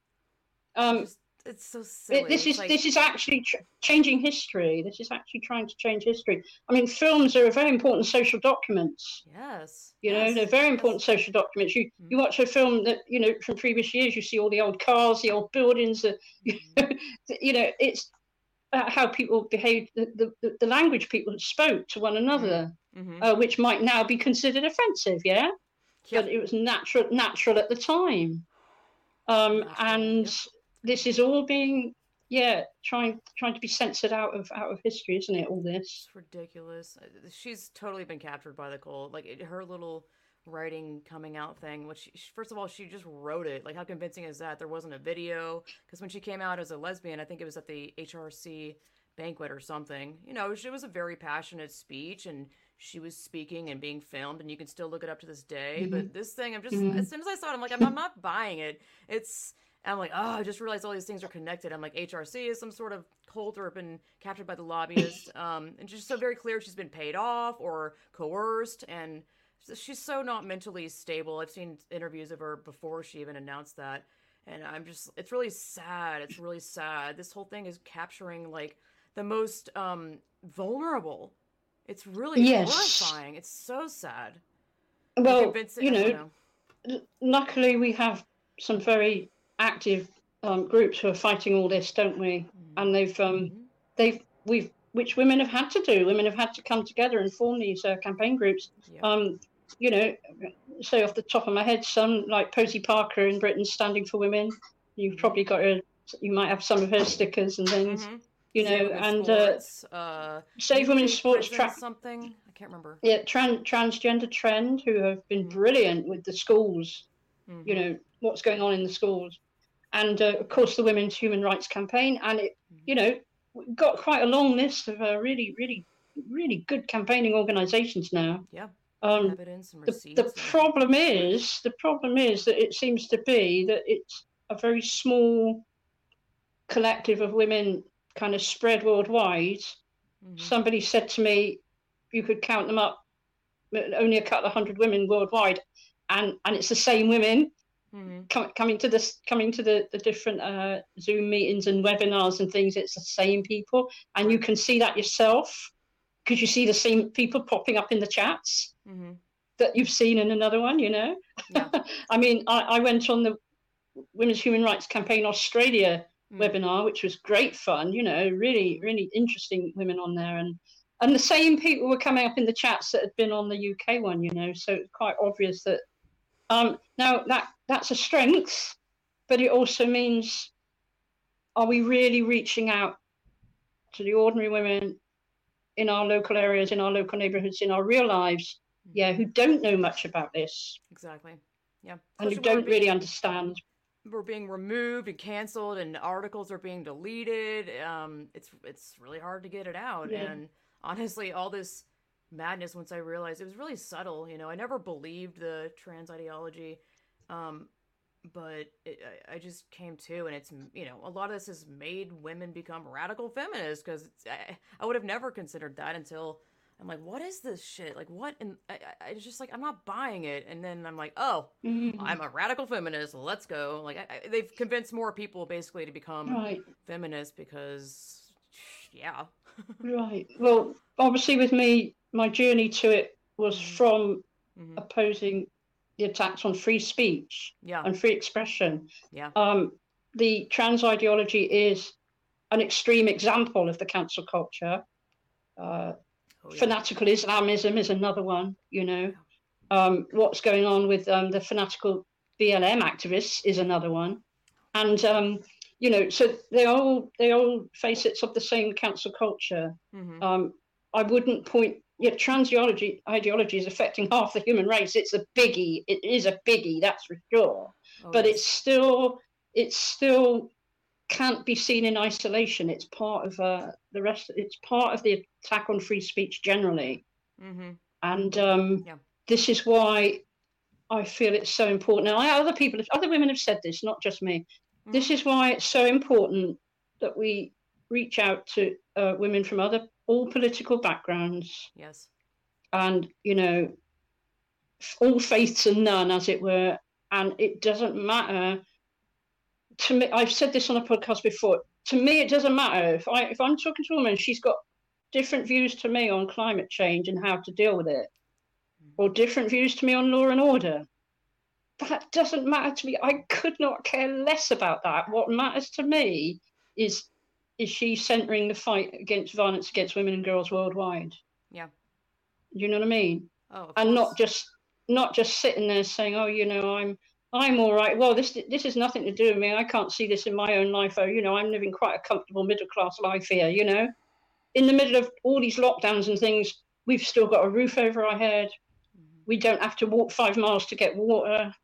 Um, it's so silly. This is like... this is actually tr- changing history. This is actually trying to change history. I mean, films are very important social documents. Yes. You know, yes. they're very important yes. social documents. You mm-hmm. you watch a film that you know from previous years, you see all the old cars, the old buildings. The, mm-hmm. [LAUGHS] you know, it's how people behaved, the, the, the language people spoke to one another, mm-hmm. uh, which might now be considered offensive. Yeah. Yep. But it was natural natural at the time. Um, and this is all being yeah trying trying to be censored out of out of history isn't it all this? It's ridiculous. She's totally been captured by the cult. Like her little writing coming out thing which she, first of all she just wrote it. Like how convincing is that? There wasn't a video. Because when she came out as a lesbian i think it was at the hrc banquet or something you know it was a very passionate speech and she was speaking and being filmed and you can still look it up to this day. Mm-hmm. but this thing i'm just mm-hmm. as soon as i saw it i'm like I'm, I'm not buying it. It's and I'm like, oh, I just realized all these things are connected. I'm like, HRC is some sort of cult or been captured by the lobbyists. [LAUGHS] Um, and just so very clear she's been paid off or coerced. And she's so not mentally stable. I've seen interviews of her before she even announced that. And I'm just, it's really sad. It's really sad. This whole thing is capturing like the most um, vulnerable. It's really yes. horrifying. It's so sad. Well, you know, know, luckily we have some very active um, groups who are fighting all this, don't we? Mm-hmm. And they've um, mm-hmm. they've we've which women have had to do. Women have had to come together and form these uh, campaign groups. Yeah. Um, you know, say off the top of my head, some like Posie Parker in Britain standing for women. You've mm-hmm. probably got a, you might have some of her stickers and things. Mm-hmm. You know, and uh, sports, uh, uh, Save Women's Sports track something. I can't remember. Yeah, trans transgender trend who have been mm-hmm. brilliant with the schools. You know what's going on in the schools, and uh, of course the Women's Human Rights Campaign, and it, mm-hmm. you know, got quite a long list of uh, really, really, really good campaigning organisations now. Yeah. Um, Evidence and receipts. The, the problem is, the problem is that it seems to be that it's a very small collective of women, kind of spread worldwide. Mm-hmm. Somebody said to me, you could count them up, only a couple of hundred women worldwide, and and it's the same women Mm-hmm. Com- coming to this, coming to the the different uh, Zoom meetings and webinars and things, it's the same people, and you can see that yourself because you see the same people popping up in the chats mm-hmm. that you've seen in another one. You know, yeah. [LAUGHS] I mean, I, I went on the Women's Human Rights Campaign Australia mm-hmm. webinar, which was great fun. You know, really, really interesting women on there, and and the same people were coming up in the chats that had been on the UK one. You know, so it's quite obvious that um, now that that's a strength, but it also means are we really reaching out to the ordinary women in our local areas, in our local neighborhoods, in our real lives, mm-hmm. yeah, who don't know much about this. Exactly. Yeah. And who don't really understand. We're being removed and canceled and articles are being deleted. Um, it's it's really hard to get it out. Yeah. And honestly, all this madness once I realized it was really subtle. You know, I never believed the trans ideology, um, but it, I, I, just came to, and it's you know a lot of this has made women become radical feminists because I, I would have never considered that until I'm like, what is this shit? Like, what? And I, I just like, I'm not buying it. And then I'm like, oh, mm-hmm. I'm a radical feminist. Let's go. Like, I, they've convinced more people basically to become right. feminists because, yeah. [LAUGHS] right. Well, obviously, with me, my journey to it was mm-hmm. from mm-hmm. opposing the attacks on free speech yeah. and free expression. Yeah. Um, the trans ideology is an extreme example of the cancel culture. Uh, oh, yeah. Fanatical Islamism is another one. You know, um, what's going on with um, the fanatical BLM activists is another one, and um, you know, so they all they all facets of the same cancel culture. Mm-hmm. Um, I wouldn't point yeah, trans ideology, ideology is affecting half the human race. It's a biggie. It is a biggie, that's for sure. Oh, but it's still, it's still can't be seen in isolation. It's part of uh, the rest. It's part of the attack on free speech generally. Mm-hmm. And um, yeah. this is why I feel it's so important. Now, other people, other women have said this, not just me. Mm-hmm. This is why it's so important that we reach out to uh, women from other all political backgrounds. Yes. And, you know, all faiths and none, as it were. And it doesn't matter to me. I've said this on a podcast before. To me, it doesn't matter if I if I'm talking to a woman, she's got different views to me on climate change and how to deal with it, mm. or different views to me on law and order. That doesn't matter to me. I could not care less about that. What matters to me is is she centering the fight against violence against women and girls worldwide? Yeah. You know what I mean? Oh, and not just not just sitting there saying, "Oh, you know, I'm I'm all right." Well, this this has nothing to do with me. I can't see this in my own life. Oh, you know, I'm living quite a comfortable middle class life here. You know, in the middle of all these lockdowns and things, we've still got a roof over our head. Mm-hmm. We don't have to walk five miles to get water.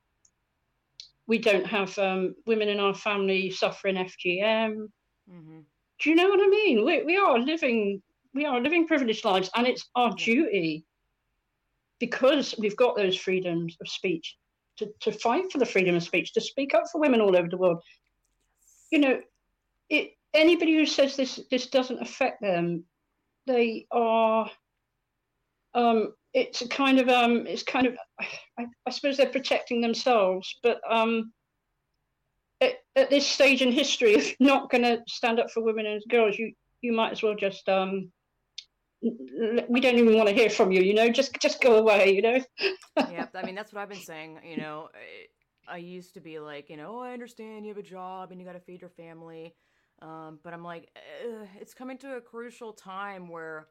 We don't have um, women in our family suffering FGM. Mm-hmm do you know what I mean? We, we are living we are living privileged lives, and it's our duty because we've got those freedoms of speech to, to fight for the freedom of speech, to speak up for women all over the world. You know, it anybody who says this this doesn't affect them, they are um, it's a kind of um, it's kind of I, I, suppose they're protecting themselves, but um, at, at this stage in history, [LAUGHS] if not going to stand up for women and girls, you you might as well just um, we don't even want to hear from you. You know, just just go away. You know. [LAUGHS] yeah, I mean that's what I've been saying. You know, I used to be like, you know, oh, I understand you have a job and you got to feed your family, um, but I'm like, it's coming to a crucial time where.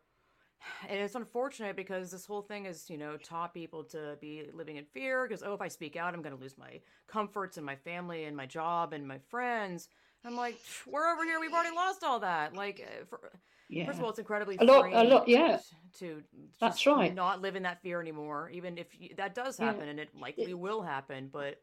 And it's unfortunate because this whole thing is, you know, taught people to be living in fear because, oh, if I speak out, I'm going to lose my comforts and my family and my job and my friends. I'm like, we're over here. We've already lost all that. Like, uh, for, yeah. first of all, it's incredibly a lot, a lot, yeah. To that's right, not live in that fear anymore. Even if you, that does happen, yeah. and it likely it, will happen, but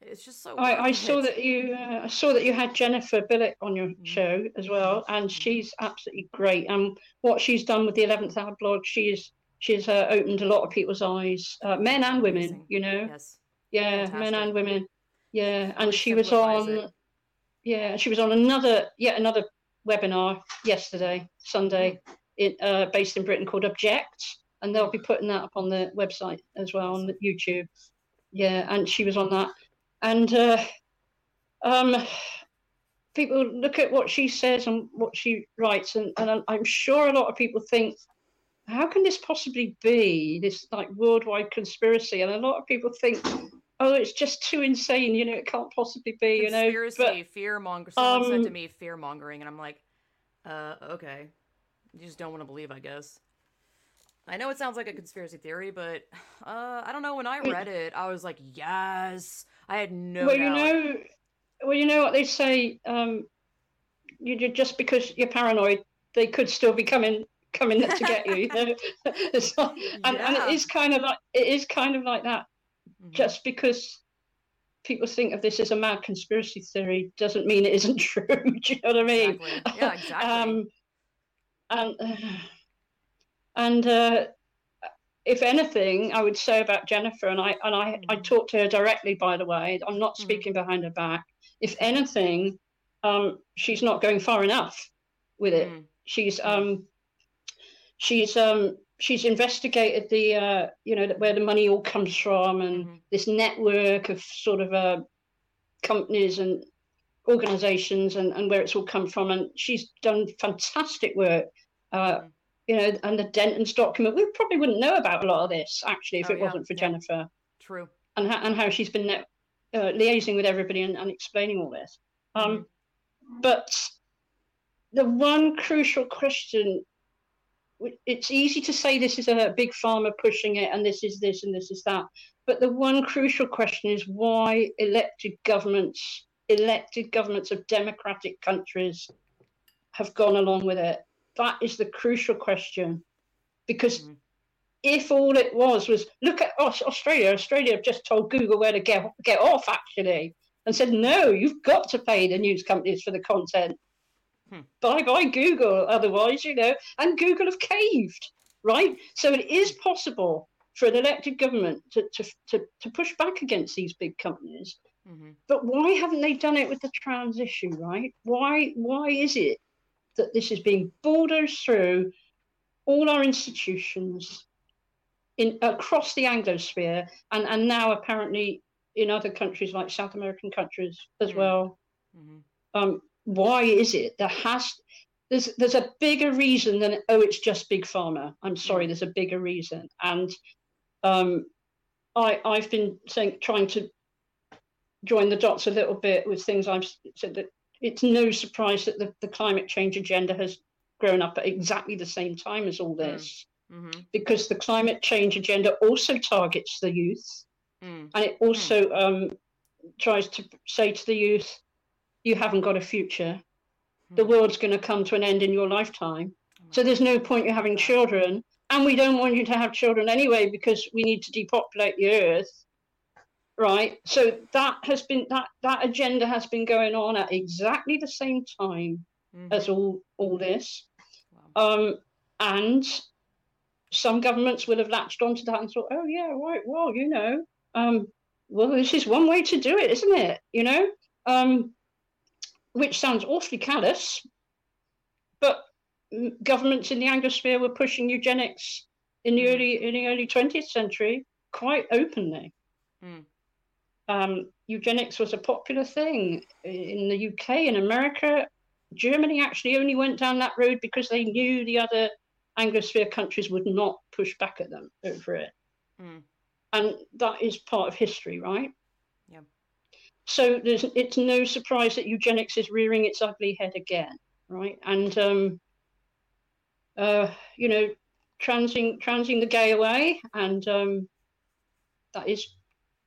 it's just so. I, I saw that you, uh, I saw that you had Jennifer Bilek on your mm-hmm. show as well, and mm-hmm. she's absolutely great. And what she's done with the Eleventh Hour blog, she's she's uh, opened a lot of people's eyes, uh, men and women. Amazing. You know, yes, yeah, Fantastic. men and women. Yeah, and she was on. It yeah, she was on another yet another webinar yesterday, Sunday, in, uh, based in Britain called Object, and they'll be putting that up on the website as well on YouTube. Yeah, and she was on that, and uh, um, people look at what she says and what she writes, and, and I'm sure a lot of people think, how can this possibly be this like worldwide conspiracy? And a lot of people think oh, it's just too insane. You know, it can't possibly be. You know, conspiracy, fear monger. Someone um, said to me, fear mongering, and I'm like, uh, okay. You just don't want to believe, I guess. I know it sounds like a conspiracy theory, but uh, I don't know. When I read it, I was like, yes. I had no. Well, doubt. you know, well, you know what they say. Um, you just because you're paranoid, they could still be coming coming to get you. you know? [LAUGHS] [LAUGHS] so, and, yeah. and it is kind of like it is kind of like that Mm-hmm. Just because people think of this as a mad conspiracy theory doesn't mean it isn't [LAUGHS] true. Do you know what I mean? Exactly. Yeah, exactly. um, and uh, [SIGHS] and uh, if anything, I would say about Jennifer, and I and I, mm-hmm. I talked to her directly. By the way, I'm not mm-hmm. speaking behind her back. If anything, um, she's not going far enough with it. Mm-hmm. She's um, she's um, she's investigated the uh, you know where the money all comes from and mm-hmm. this network of sort of uh, companies and organizations and, and where it's all come from and she's done fantastic work uh. You know and the Dentons document we probably wouldn't know about a lot of this actually if oh, it yeah. wasn't for yeah. jennifer true and, ha- and how she's been uh, liaising with everybody and, and explaining all this um, mm-hmm. but the one crucial question it's easy to say this is a big pharma pushing it and this is this and this is that. But the one crucial question is why elected governments, elected governments of democratic countries have gone along with it. That is the crucial question. Because mm-hmm. if all it was was look at Australia, Australia have just told Google where to get, get off actually and said, no, you've got to pay the news companies for the content. Hmm. Bye bye Google, otherwise, you know, and Google have caved, right? So it is possible for an elected government to, to, to, to push back against these big companies. Mm-hmm. But why haven't they done it with the trans issue, right? Why why is it that this is being bulldozed through all our institutions in across the Anglosphere and, and now apparently in other countries like South American countries as mm-hmm. well. Mm-hmm. Um, why is it there has there's there's a bigger reason than oh it's just big pharma i'm sorry mm. there's a bigger reason and um, i i've been saying trying to join the dots a little bit with things i've said that it's no surprise that the, the climate change agenda has grown up at exactly the same time as all mm. this mm-hmm. because the climate change agenda also targets the youth mm. and it also mm. um, tries to say to the youth you haven't got a future. The hmm. world's going to come to an end in your lifetime. So there's no point you having children. And we don't want you to have children anyway because we need to depopulate the earth. Right. So that has been that that agenda has been going on at exactly the same time mm-hmm. as all all this. Wow. Um, and some governments will have latched onto that and thought, oh yeah, right, well, you know, um, well, this is one way to do it, isn't it? You know, um, which sounds awfully callous, but governments in the Anglosphere were pushing eugenics in the mm. early in the early 20th century quite openly. Mm. Um, eugenics was a popular thing in the UK, in America. Germany actually only went down that road because they knew the other Anglosphere countries would not push back at them over it. Mm. And that is part of history, right? Yeah. So there's, it's no surprise that eugenics is rearing its ugly head again, right? And, um, uh, you know, transing, transing the gay away, and um, that is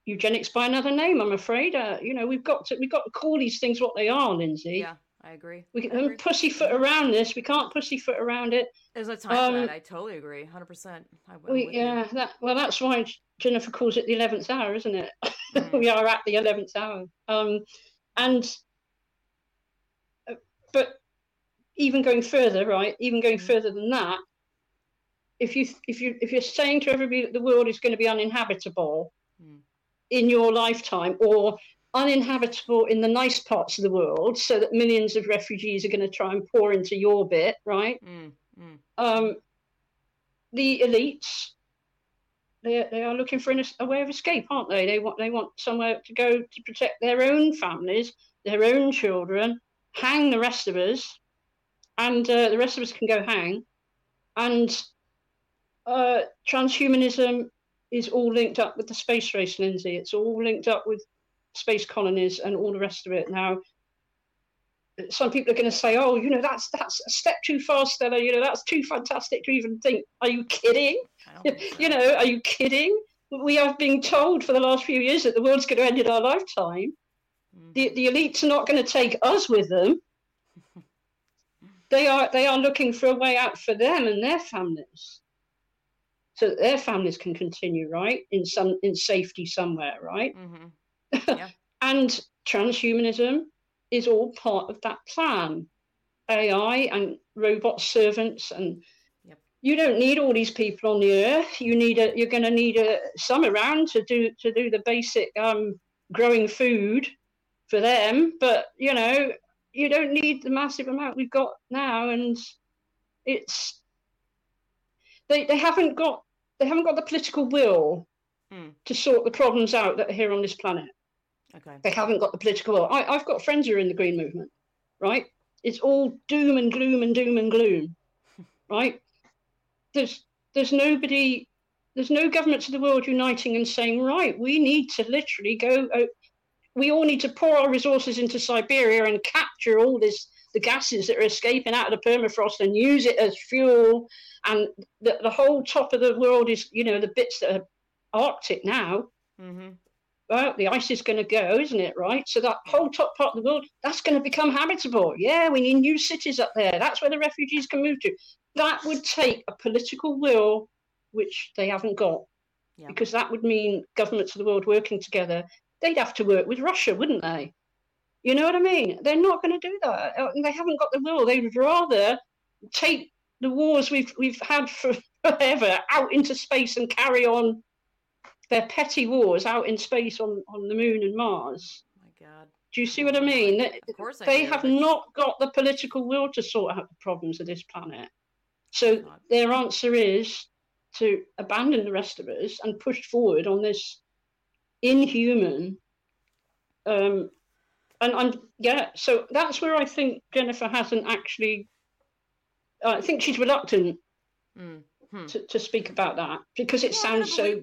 eugenics by another name. I'm afraid. Uh, you know, we've got to we've got to call these things what they are, Lindsay. Yeah. I agree. We can agree. pussyfoot around this. We can't pussyfoot around it. There's a time um, for that. I totally agree. 100%. I, we, yeah, that, well, that's why Jennifer calls it the 11th hour, isn't it? [LAUGHS] Mm. we are at the 11th hour. Um, and, uh, but even going further, right? Even going mm. further than that, if you if you if you're saying to everybody that the world is going to be uninhabitable. In your lifetime, or uninhabitable in the nice parts of the world so that millions of refugees are going to try and pour into your bit, right? Mm, mm. Um, the elites, they, they are looking for an, a way of escape, aren't they? They want they want somewhere to go to protect their own families, their own children, hang the rest of us, and uh, the rest of us can go hang. And uh, transhumanism is all linked up with the space race, Lindsay. It's all linked up with space colonies and all the rest of it. Now, some people are going to say, "Oh, you know, that's that's a step too far, Stella. You know, that's too fantastic to even think." Are you kidding? [LAUGHS] You know, are you kidding? We have been told for the last few years that the world's going to end in our lifetime. Mm. The the elites are not going to take us with them. [LAUGHS] they are they are looking for a way out for them and their families, so that their families can continue right in some in safety somewhere, right? Mm-hmm. [LAUGHS] Yeah. and transhumanism is all part of that plan. AI and robot servants and yep. you don't need all these people on the earth. You need a you're going to need a some around to do to do the basic um, growing food for them. But you know you don't need the massive amount we've got now, and it's they they haven't got they haven't got the political will mm. to sort the problems out that are here on this planet. Okay. They haven't got the political will. I, I've got friends who are in the Green Movement, right? It's all doom and gloom and doom and gloom, [LAUGHS] right? There's there's nobody, there's no governments of the world uniting and saying, right, we need to literally go. Uh, we all need to pour our resources into Siberia and capture all this the gases that are escaping out of the permafrost and use it as fuel. And the, the whole top of the world is, you know, the bits that are Arctic now. Mm-hmm well, the ice is going to go, isn't it? Right. So that whole top part of the world, that's going to become habitable. Yeah, we need new cities up there. That's where the refugees can move to. That would take a political will, which they haven't got, yeah. because that would mean governments of the world working together. They'd have to work with Russia, wouldn't they? You know what I mean? They're not going to do that. Uh, they haven't got the will. They would rather take the wars we've we've had for [LAUGHS] forever out into space and carry on their petty wars out in space on, on the moon and Mars. Oh my God. Do you see what I mean? Of course they have not got the political will to sort out the problems of this planet. So their answer is to abandon the rest of us and push forward on this inhuman. Um, and I'm yeah, so that's where I think Jennifer hasn't actually. Uh, I think she's reluctant mm. hmm. to, to speak about that because it sounds so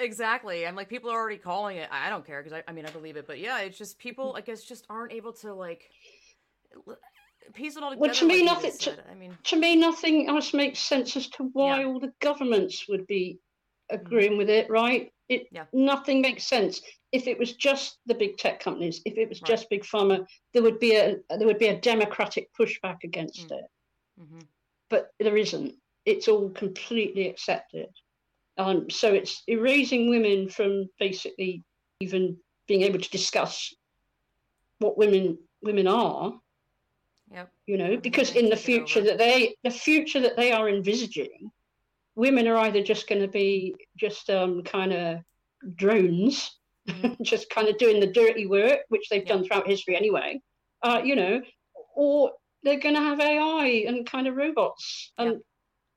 Exactly. I'm like, people are already calling it. I don't care because I, I mean, I believe it, but yeah, it's just people, I guess, just aren't able to like piece it all together. Well, to me, like nothing. To, I mean, to me, nothing else makes sense as to why yeah. all the governments would be agreeing mm-hmm. with it, right? It yeah. nothing makes sense. If it was just the big tech companies, if it was right. just big pharma, there would be a there would be a democratic pushback against mm. it. Mm-hmm. But there isn't. It's all completely accepted. Um, so it's erasing women from basically even being able to discuss what women women are. Yep. You know, because in the future that they the future that they are envisaging, women are either just going to be just um, kind of drones, mm-hmm. [LAUGHS] just kind of doing the dirty work, which they've done throughout history anyway. Uh, you know, or they're going to have AI and kind of robots, and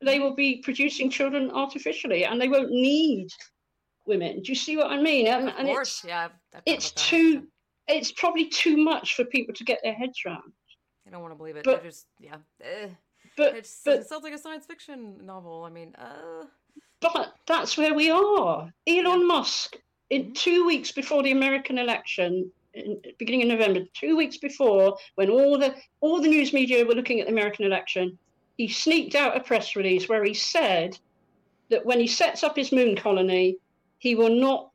they will be producing children artificially and they won't need women. Do you see what I mean? And, of course, it's, yeah. It's too. It's probably too much for people to get their heads around. I don't want to believe it. But, just yeah. Eh. But It's, but it sounds like a science fiction novel. I mean, uh, but that's where we are. Elon. Musk, in Mhm. two weeks before the American election, in, beginning of November, two weeks before, when all the all the news media were looking at the American election, he sneaked out a press release where he said that when he sets up his moon colony, he will not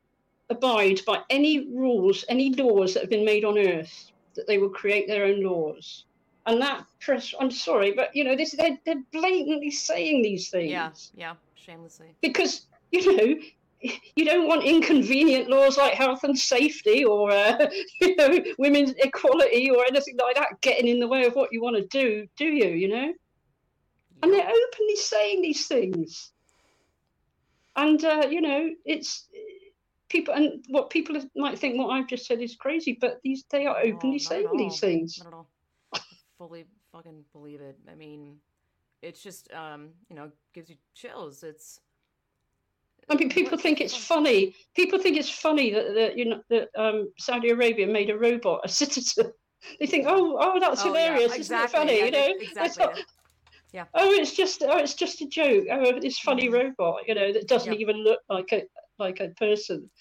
abide by any rules, any laws that have been made on Earth. That they will create their own laws. And that press, I'm sorry, but you know, this they're, they're blatantly saying these things. Yeah, yeah, shamelessly. because you know you don't want inconvenient laws like health and safety or uh, [LAUGHS] you know women's equality or anything like that getting in the way of what you want to do do you you know? And they're openly saying these things. And uh, you know it's people and what people might think what i've just said is crazy but these they are Not at all, openly at saying these things Not at all. I fully fucking believe it. I mean, it's just um, you know, gives you chills. It's I mean, people think it's funny. People think it's funny that, that you know that um, Saudi Arabia made a robot a citizen. [LAUGHS] They think, oh, oh, that's Oh, yeah, hilarious, exactly, isn't it funny? yeah, you know, exactly, not- yeah. Oh, it's just, oh, it's just a joke. Oh, this funny Mhm. robot, you know, that doesn't even look like a like a person.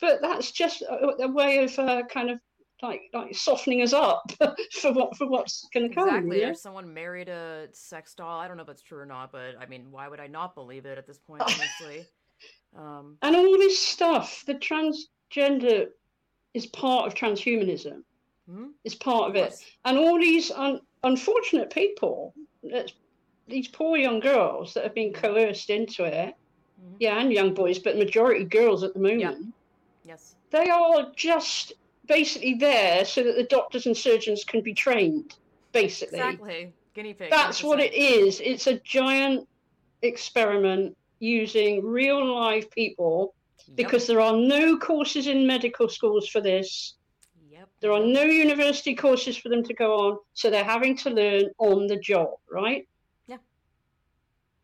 But that's just a, a way of uh, kind of like like softening us up [LAUGHS] for what for what's going to come. Exactly. know? Or someone married a sex doll. I don't know if that's true or not, but I mean, why would I not believe it at this point, [LAUGHS] honestly? Um, And all this stuff, the transgender is part of transhumanism. hmm? It's part Of of it. and all these un- unfortunate people that's, these poor young girls that have been coerced into it Mhm. yeah and young boys but majority girls at the moment Yes. they are just basically there so that the doctors and surgeons can be trained basically Exactly. Guinea pig. that's what 100%. it is it's a giant experiment using real live people Yep. because there are no courses in medical schools for this Yep. there are no university courses for them to go on, so they're having to learn on the job, right? Yeah.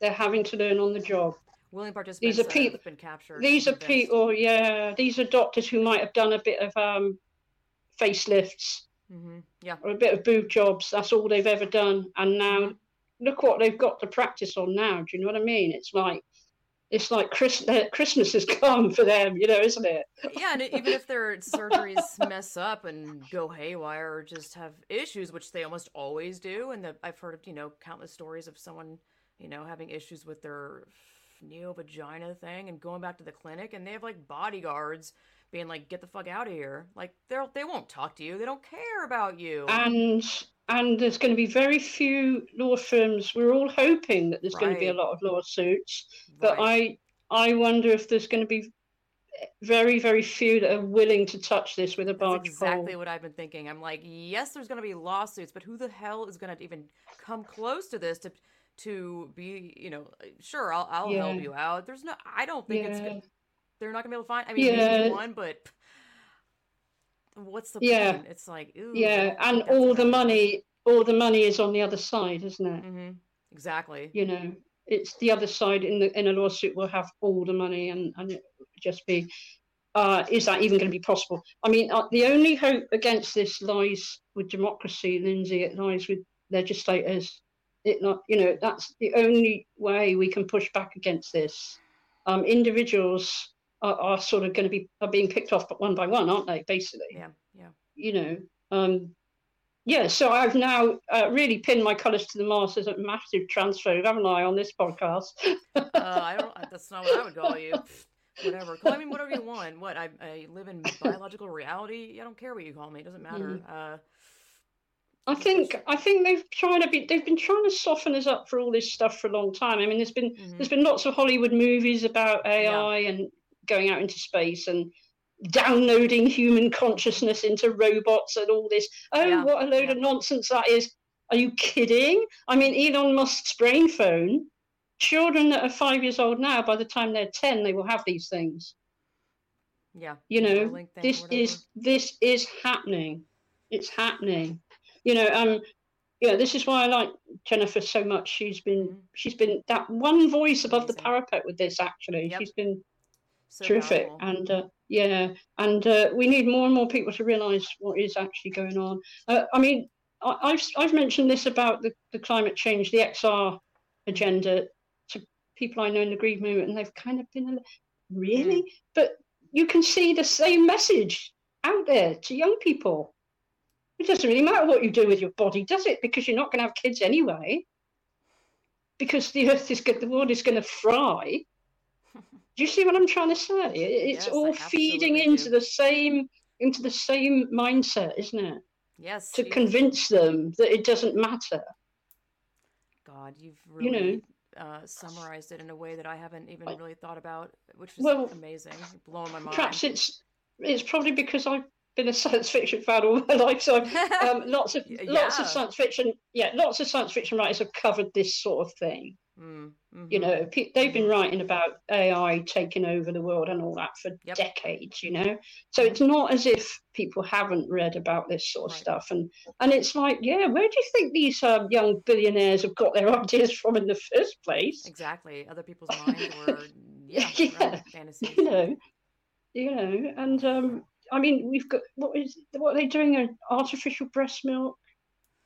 They're having to learn on the job. willing participants these are that peop- have been captured. These are people, yeah, these are doctors who might have done a bit of um, facelifts Mhm. Yeah. or a bit of boob jobs. That's all they've ever done. And now Mhm. look what they've got to practice on now. Do you know what I mean? It's like, it's like Chris- uh, [LAUGHS] Christmas has come for them, you know, isn't it? yeah, and even if their [LAUGHS] surgeries mess up and go haywire or just have issues, which they almost always do, and the, I've heard of you know countless stories of someone you know having issues with their neo vagina thing and going back to the clinic, and they have like bodyguards being like, "Get the fuck out of here!" Like they're they won't talk to you, they don't care about you. and and there's going to be very few law firms. We're all hoping that there's going to be a lot of lawsuits, but Right. I I wonder if there's going to be very very few that are willing to touch this with a That's barge exactly pole. what I've been thinking. I'm like, yes, there's going to be lawsuits, but who the hell is going to even come close to this to to be, you know, sure, I'll I'll help you out. There's no, I don't think it's Yeah. gonna, they're not going to be able to find. I mean, maybe one, but what's the Yeah. point? It's like, ooh, Yeah, and all the money all the money is on the other side, isn't it? hmm Exactly. You know, it's the other side in the in a lawsuit will have all the money and and it would just be. Uh, is that even going to be possible? I mean, uh, the only hope against this lies with democracy, Lindsay. It lies with legislators. It not, you know, that's the only way we can push back against this. Um, individuals are, are sort of going to be are being picked off, but one by one, aren't they? Basically, Yeah. Yeah. you know. Um, yeah, so I've now uh, really pinned my colours to the mast as a massive transphobe, haven't I, on this podcast? Uh, I don't. That's not what I would call you. Whatever. Call me whatever you want. What I, I live in biological reality. I don't care what you call me. It doesn't matter. Uh, I think I think they've trying to be they've been trying to soften us up for all this stuff for a long time. I mean, there's been mhm. there's been lots of Hollywood movies about AI and going out into space and downloading human consciousness into robots and all this. Oh, Yeah, what a load yeah. of nonsense that is! Are you kidding? I mean, Elon Musk's brain phone. Children that are five years old now, by the time they're ten, they will have these things. Yeah. You know, this is this is happening. It's happening. You know, um, yeah, this is why I like Jennifer so much. She's been Mhm. she's been that one voice above the parapet with this. Actually, Yep. she's been So terrific, powerful. and uh, yeah, and uh, we need more and more people to realise what is actually going on. Uh, I mean, I, have I've mentioned this about the, the climate change, the XR agenda to people I know in the Green Movement, and they've kind of been really, mm. but you can see the same message out there to young people. It doesn't really matter what you do with your body, does it? Because you're not going to have kids anyway. Because the earth is good, the world is going to fry. Do you see what I'm trying to say? It's yes, all feeding into do. the same into the same mindset, isn't it? Yes. To convince them that it doesn't matter. God, you've really you know, uh, summarized it in a way that I haven't even really thought about, which is well, amazing, blowing my mind. Perhaps it's it's probably because I've been a science fiction fan all my [LAUGHS] life, so um, [LAUGHS] lots of yeah. lots of science fiction, yeah, lots of science fiction writers have covered this sort of thing. Mm, hmm You know, they've been writing about AI taking over the world and all that for yep. decades. You know, so it's not as if people haven't read about this sort of right. stuff. And and it's like, yeah, where do you think these um, young billionaires have got their [LAUGHS] ideas from in the first place? Exactly, other people's minds were [LAUGHS] yeah, [LAUGHS] yeah. fantasies. You know, you know, and um, I mean, we've got what is what are they doing? Artificial breast milk,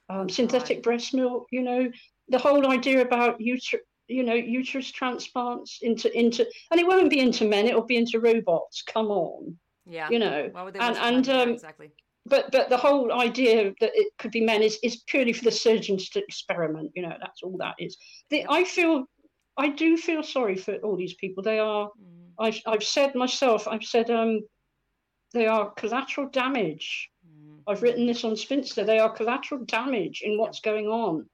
um, synthetic breast milk. You know, the whole idea about uter- you know uterus transplants into into and it won't be into men it'll be into robots come on. Yeah. You know and and um, exactly. but but the whole idea that it could be men is is purely for the surgeons to experiment you know that's all that is. The, i feel i do feel sorry for all these people. They are mm. i've i've said myself i've said um they are collateral damage. Mm. i've written this on spinster they are collateral damage in what's yeah. going on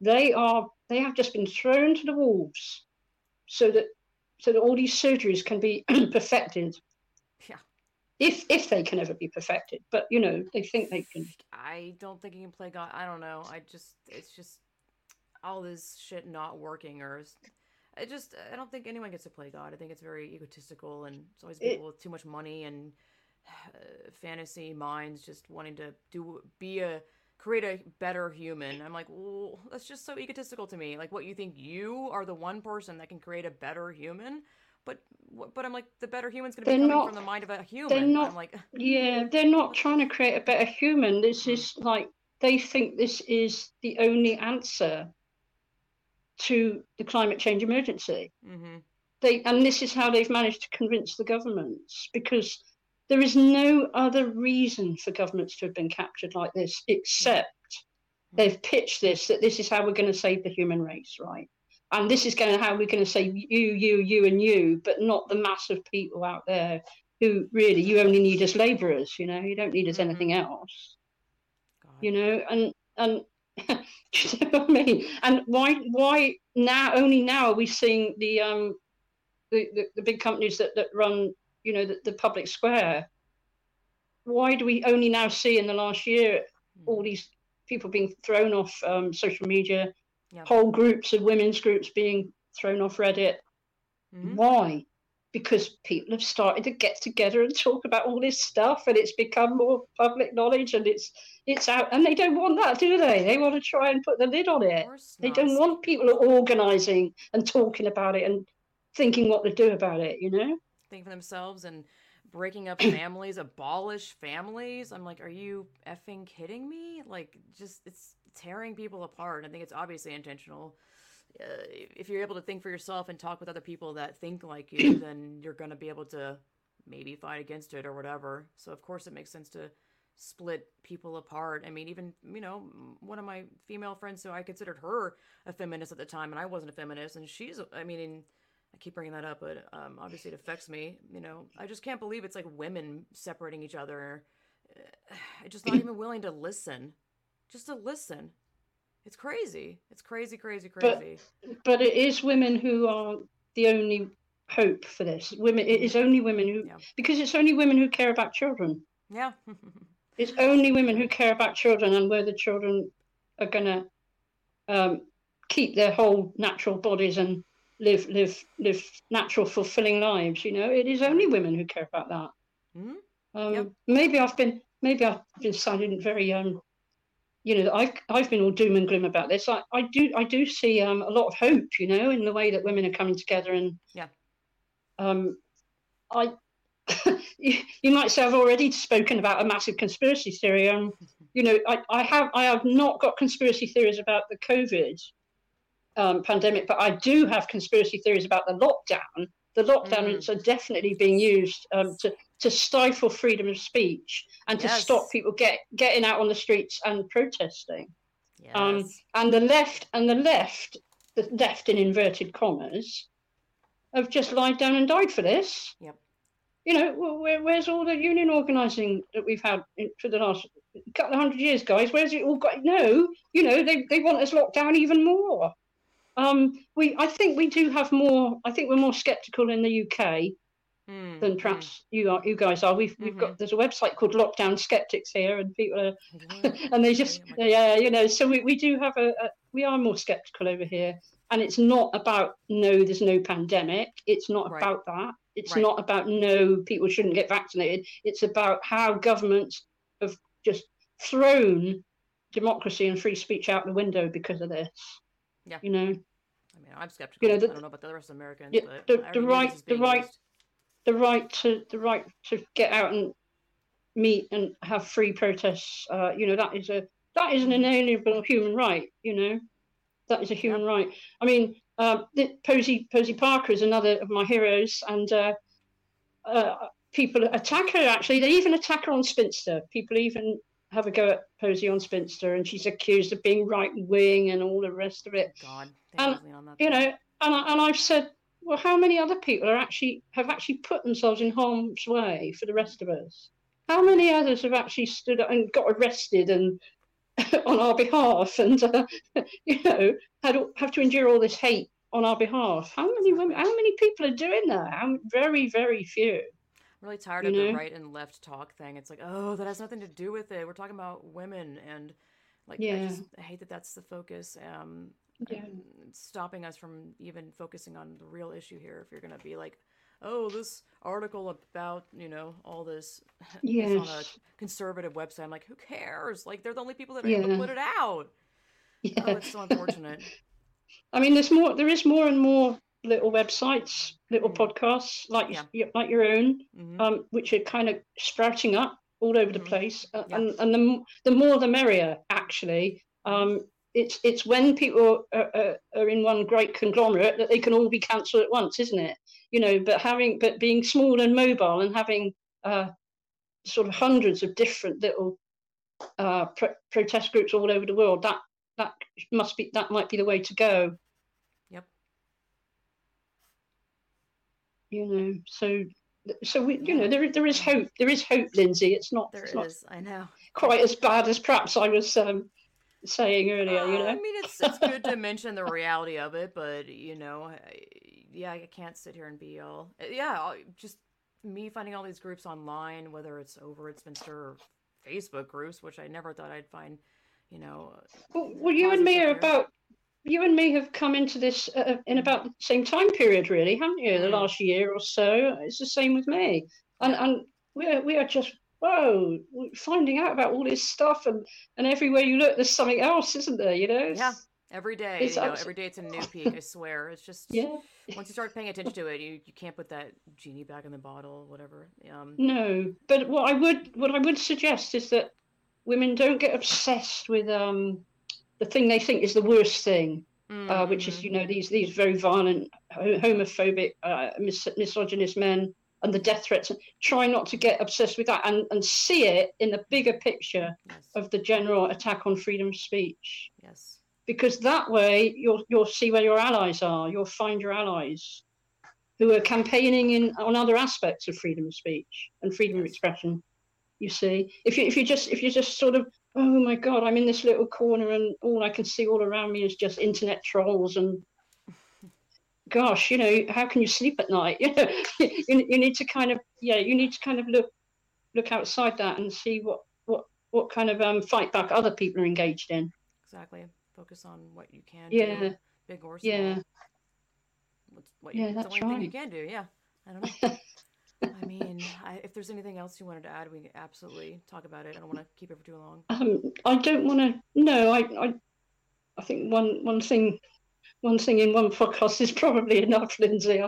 they are they have just been thrown to the wolves so that so that all these surgeries can be [CLEARS THROAT] perfected. Yeah. If if they can ever be perfected. But you know, they think they can I don't think you can play God I don't know. I just it's just all this shit not working or I just I don't think anyone gets to play God. I think it's very egotistical and it's always people it, with too much money and [SIGHS] uh, fantasy minds just wanting to do be a create a better human. I'm like, well, that's just so egotistical to me. Like, what you think you are the one person that can create a better human? But but I'm like, the better human's going to be coming not, from the mind of a human. They're not, I'm like, [LAUGHS] yeah, they're not trying to create a better human. This is like they think this is the only answer to the climate change emergency. Mm-hmm. They and this is how they've managed to convince the governments because there is no other reason for governments to have been captured like this except they've pitched this that this is how we're going to save the human race, right? And this is going to how we're going to save you, you, you, and you, but not the mass of people out there who really you only need as labourers. You know, you don't need as mm-hmm. anything else. God. You know, and and [LAUGHS] you know what I mean? And why why now only now are we seeing the um the, the, the big companies that, that run you know, the, the public square. Why do we only now see in the last year all hmm. these people being thrown off um, social media, yeah. whole groups of women's groups being thrown off Reddit? Mm-hmm. Why? Because people have started to get together and talk about all this stuff, and it's become more public knowledge, and it's it's out. And they don't want that, do they? They want to try and put the lid on it. They don't want people organising and talking about it and thinking what to do about it. You know think for themselves and breaking up [COUGHS] families, abolish families. I'm like, are you effing kidding me? Like, just it's tearing people apart. I think it's obviously intentional. Uh, if you're able to think for yourself and talk with other people that think like you, [COUGHS] then you're going to be able to maybe fight against it or whatever. So, of course, it makes sense to split people apart. I mean, even, you know, one of my female friends, so I considered her a feminist at the time, and I wasn't a feminist, and she's, I mean, I keep bringing that up, but um, obviously it affects me. You know, I just can't believe it's like women separating each other. [SIGHS] I just not even willing to listen, just to listen. It's crazy. It's crazy, crazy, crazy. But, but it is women who are the only hope for this. Women. It is only women who, yeah. because it's only women who care about children. Yeah. [LAUGHS] it's only women who care about children and where the children are gonna um, keep their whole natural bodies and live live live natural fulfilling lives you know? It is only women who care about that. Mm-hmm. um, yep. maybe i've been maybe i've been sounding very um you know i've i've been all doom and gloom about this. I, I do i do see um, a lot of hope you know in the way that women are coming together and yeah. um i [LAUGHS] you, you might say i've already spoken about a massive conspiracy theory. Um [LAUGHS] you know, I, I have I have not got conspiracy theories about the COVID um, pandemic, but I do have conspiracy theories about the lockdown. The lockdowns mm. are definitely being used um, to to stifle freedom of speech and to yes. stop people get getting out on the streets and protesting. Um, yes. Um, and the left and the left, the left in inverted commas, have just lied down and died for this. Yep. You know, where, where's all the union organising that we've had in, for the last couple of hundred years, guys? Where's it all got? No, you know, they, they want us locked down even more. Um, we, I think we do have more. I think we're more sceptical in the UK mm, than perhaps mm. you are, you guys are. We've we've mm-hmm. got there's a website called Lockdown Skeptics here, and people are, [LAUGHS] and they just yeah, you know. So we, we do have a, a we are more skeptical over here, and it's not about no, there's no pandemic. It's not right. about that. It's right. not about no, people shouldn't get vaccinated. It's about how governments have just thrown democracy and free speech out the window because of this. Yeah. You know. I mean, I'm skeptical. You know, the, I don't know about the rest of Americans, yeah, the, the right, the right, used the right to the right to get out and meet and have free protests. Uh, you know that is a that is an inalienable human right. You know, that is a human right. I mean, uh, Posie Posie Parker is another of my heroes, and uh, uh, people attack her. Actually, they even attack her on Spinster. People even have a go at Posie on Spinster, and she's accused of being right wing and all the rest of it. God, and you know, and I, and I've said well, how many other people are actually have actually put themselves in harm's way for the rest of us? How many others have actually stood up and got arrested and [LAUGHS] on our behalf, and uh, [LAUGHS] you know, had have to endure all this hate on our behalf? How many women? How many people are doing that? How, very, very few. Really tired you of the right and left talk thing. It's like, oh, that has nothing to do with it. We're talking about women and like yeah. I just I hate that that's the focus. Um, yeah. stopping us from even focusing on the real issue here. If you're going to be like, oh, this article about you know all this [LAUGHS] yes. on a conservative website, I'm like, who cares? Like they're the only people that are yeah. able to put it out. Yeah. Oh, it's so unfortunate. [LAUGHS] I mean, there's more. There is more and more little websites, little mm-hmm. podcasts like yeah. like your own, mm-hmm. um, which are kind of sprouting up all over mm-hmm. the place, uh, yeah. and and the the more the merrier. Actually, um, it's it's when people are, are, are, in one great conglomerate that they can all be cancelled at once, isn't it? You know, but having but being small and mobile and having uh, sort of hundreds of different little uh, pro- protest groups all over the world, that that must be that might be the way to go. You know, so so we, you know, there there is hope. There is hope, Lindsay. It's not. There it's is. Not I know. Quite as bad as perhaps I was um, saying earlier. You know, I mean, it's it's good to mention the reality of it, but you know, I, yeah, I can't sit here and be all yeah, just me finding all these groups online, whether it's over at Spinster or Facebook groups, which I never thought I'd find. You know, well, well you and me are about you and me have come into this uh, in about the same time period, really, haven't you? The mm. last year or so. It's the same with me, and and we are we are just whoa, finding out about all this stuff, and and everywhere you look, there's something else, isn't there? You know? It's, yeah. Every day, you know, every day it's a new peak. I swear, it's just [LAUGHS] yeah. Once you start paying attention to it, you, you can't put that genie back in the bottle, whatever. Um, no, but what I would what I would suggest is that women don't get obsessed with um, the thing they think is the worst thing, mm-hmm. uh, which is mm-hmm. you know these these very violent, homophobic, uh, mis- misogynist men and the death threats. Try not to get obsessed with that and, and see it in the bigger picture yes. of the general attack on freedom of speech. Yes. Because that way you'll you'll see where your allies are. You'll find your allies who are campaigning in on other aspects of freedom of speech and freedom yes. of expression. You see, if you if you just if you just sort of oh my god, I'm in this little corner and all I can see all around me is just internet trolls and gosh, you know, how can you sleep at night? [LAUGHS] You know, you, you need to kind of, yeah, you need to kind of look look outside that and see what what what kind of um, fight back other people are engaged in. Exactly. Focus on what you can yeah. do, big or small. Yeah. What's, what you, yeah, that's the only right. thing you can do. Yeah. I don't know. [LAUGHS] I mean, I, if there's anything else you wanted to add, we absolutely talk about it. I don't want to keep it for too long. Um, I don't want to. No, I, I, I think one one thing one thing in one podcast is probably enough, Lindsay.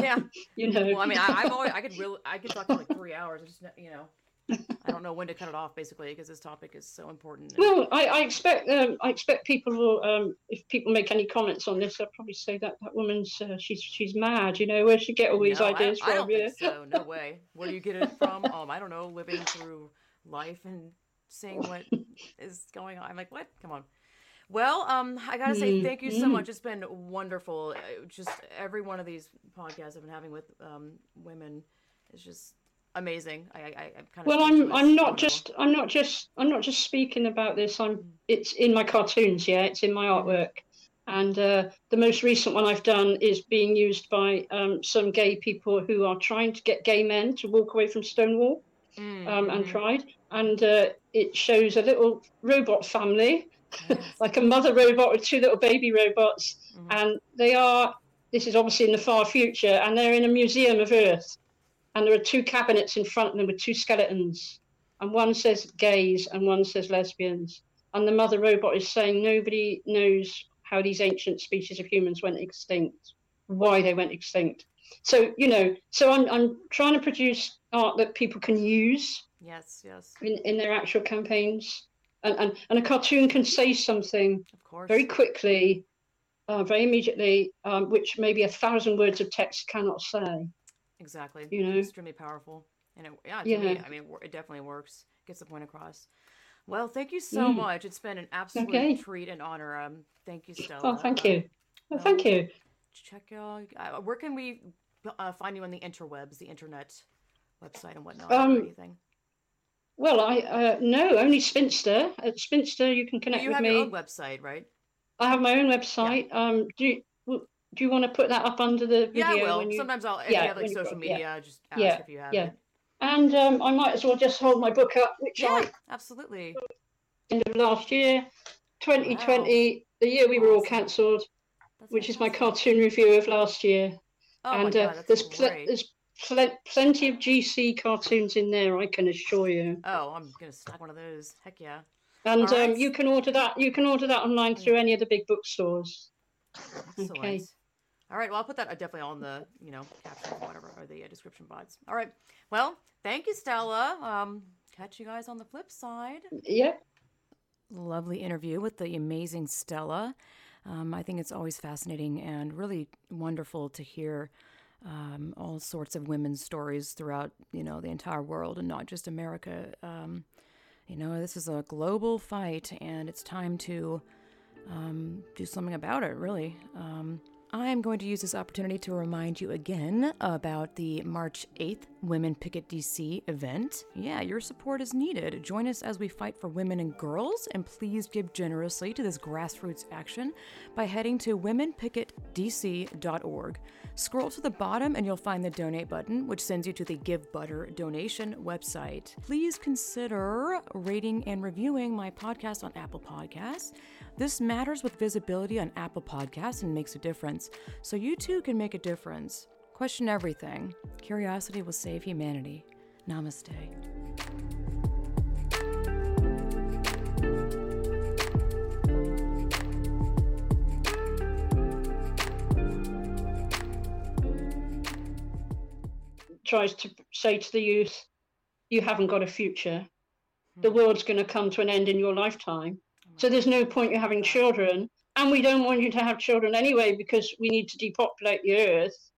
Yeah, [LAUGHS] you know. Well, I mean, I, always I could really I could talk for like three hours. Just you know, I don't know when to cut it off, basically, because this topic is so important. Well, I, I expect um, I expect people will, um, if people make any comments on this, they'll probably say that that woman's uh, she's she's mad. You know, where she get all these no, ideas I, from? I yeah. so. No [LAUGHS] way. Where do you get it from? Um, I don't know. Living through life and seeing what is going on. I'm like, what? Come on. Well, um, I gotta say Mm, thank you so mm. much. It's been wonderful. Uh, Just every one of these podcasts I've been having with um, women is just amazing. I, I, I'm kind of. Well, I'm I'm not just I'm not just I'm not just speaking about this. I'm it's in my cartoons. Yeah, it's in my artwork. And uh, the most recent one I've done is being used by um, some gay people who are trying to get gay men to walk away from Stonewall. Mm, um, and tried. And uh, it shows a little robot family, Yes. [LAUGHS] like a mother robot with two little baby robots. Mhm. And they are, this is obviously in the far future, and they're in a museum of Earth. And there are two cabinets in front of them with two skeletons. And one says gays and one says lesbians. And the mother robot is saying nobody knows how these ancient species of humans went extinct, why they went extinct. So, you know, so I'm, I'm trying to produce art that people can use Yes, yes, in, in their actual campaigns. And, and, and a cartoon can say something of course. very quickly, uh, very immediately, um, which maybe a thousand words of text cannot say. Exactly. you know? extremely powerful. And it, yeah, Yeah. me, I mean, it definitely works. Gets the point across. Well, thank you so Mm. much. It's been an absolute Okay. treat and honor. Um, thank you, Stella. Oh, thank Um, you. Oh, thank you. check out. Uh, where can we uh, find you on the interwebs, the internet website and whatnot? Um, anything? Well, I uh, no, only Spinster. At Spinster, you can connect you with have me. your own website, right? I have my own website. Um, do you, do you want to put that up under the video? Yeah, I will. you- Sometimes I'll. Yeah, have like social put- yeah. media, just ask Yeah, if you have yeah. it. And um, I might as well just hold my book up, which Yeah, I absolutely. end of last year, 2020, the year we were all cancelled, which is my cartoon review of last year. Oh and uh, that's there's pl- there's pl- plenty of GC cartoons in there, I can assure you. Oh, I'm gonna stack one of those. Heck yeah. And All right. um, you can order that. You can order that online through any of the big bookstores. Excellent. Okay. All right. Well, I'll put that uh, definitely on the you know caption or whatever or the uh, description box. All right. Well, thank you, Stella. Um, catch you guys on the flip side. Yep. Lovely interview with the amazing Stella. Um, I think it's always fascinating and really wonderful to hear um, all sorts of women's stories throughout you know the entire world and not just America. Um, you know, this is a global fight, and it's time to um, do something about it, really. I'm going to use this opportunity to remind you again about the March 8th Women Picket DC event. Yeah, your support is needed. Join us as we fight for women and girls, and please give generously to this grassroots action by heading to womenpicketdc.org. Scroll to the bottom and you'll find the donate button, which sends you to the Givebutter donation website. Please consider rating and reviewing my podcast on Apple Podcasts. This matters with visibility on Apple Podcasts and makes a difference, so you too can make a difference. Question everything. Curiosity will save humanity. Namaste. Tries to say to the youth, "You haven't got a future. The hmm. world's going to come to an end in your lifetime. So there's no point you having children, and we don't want you to have children anyway because we need to depopulate the earth.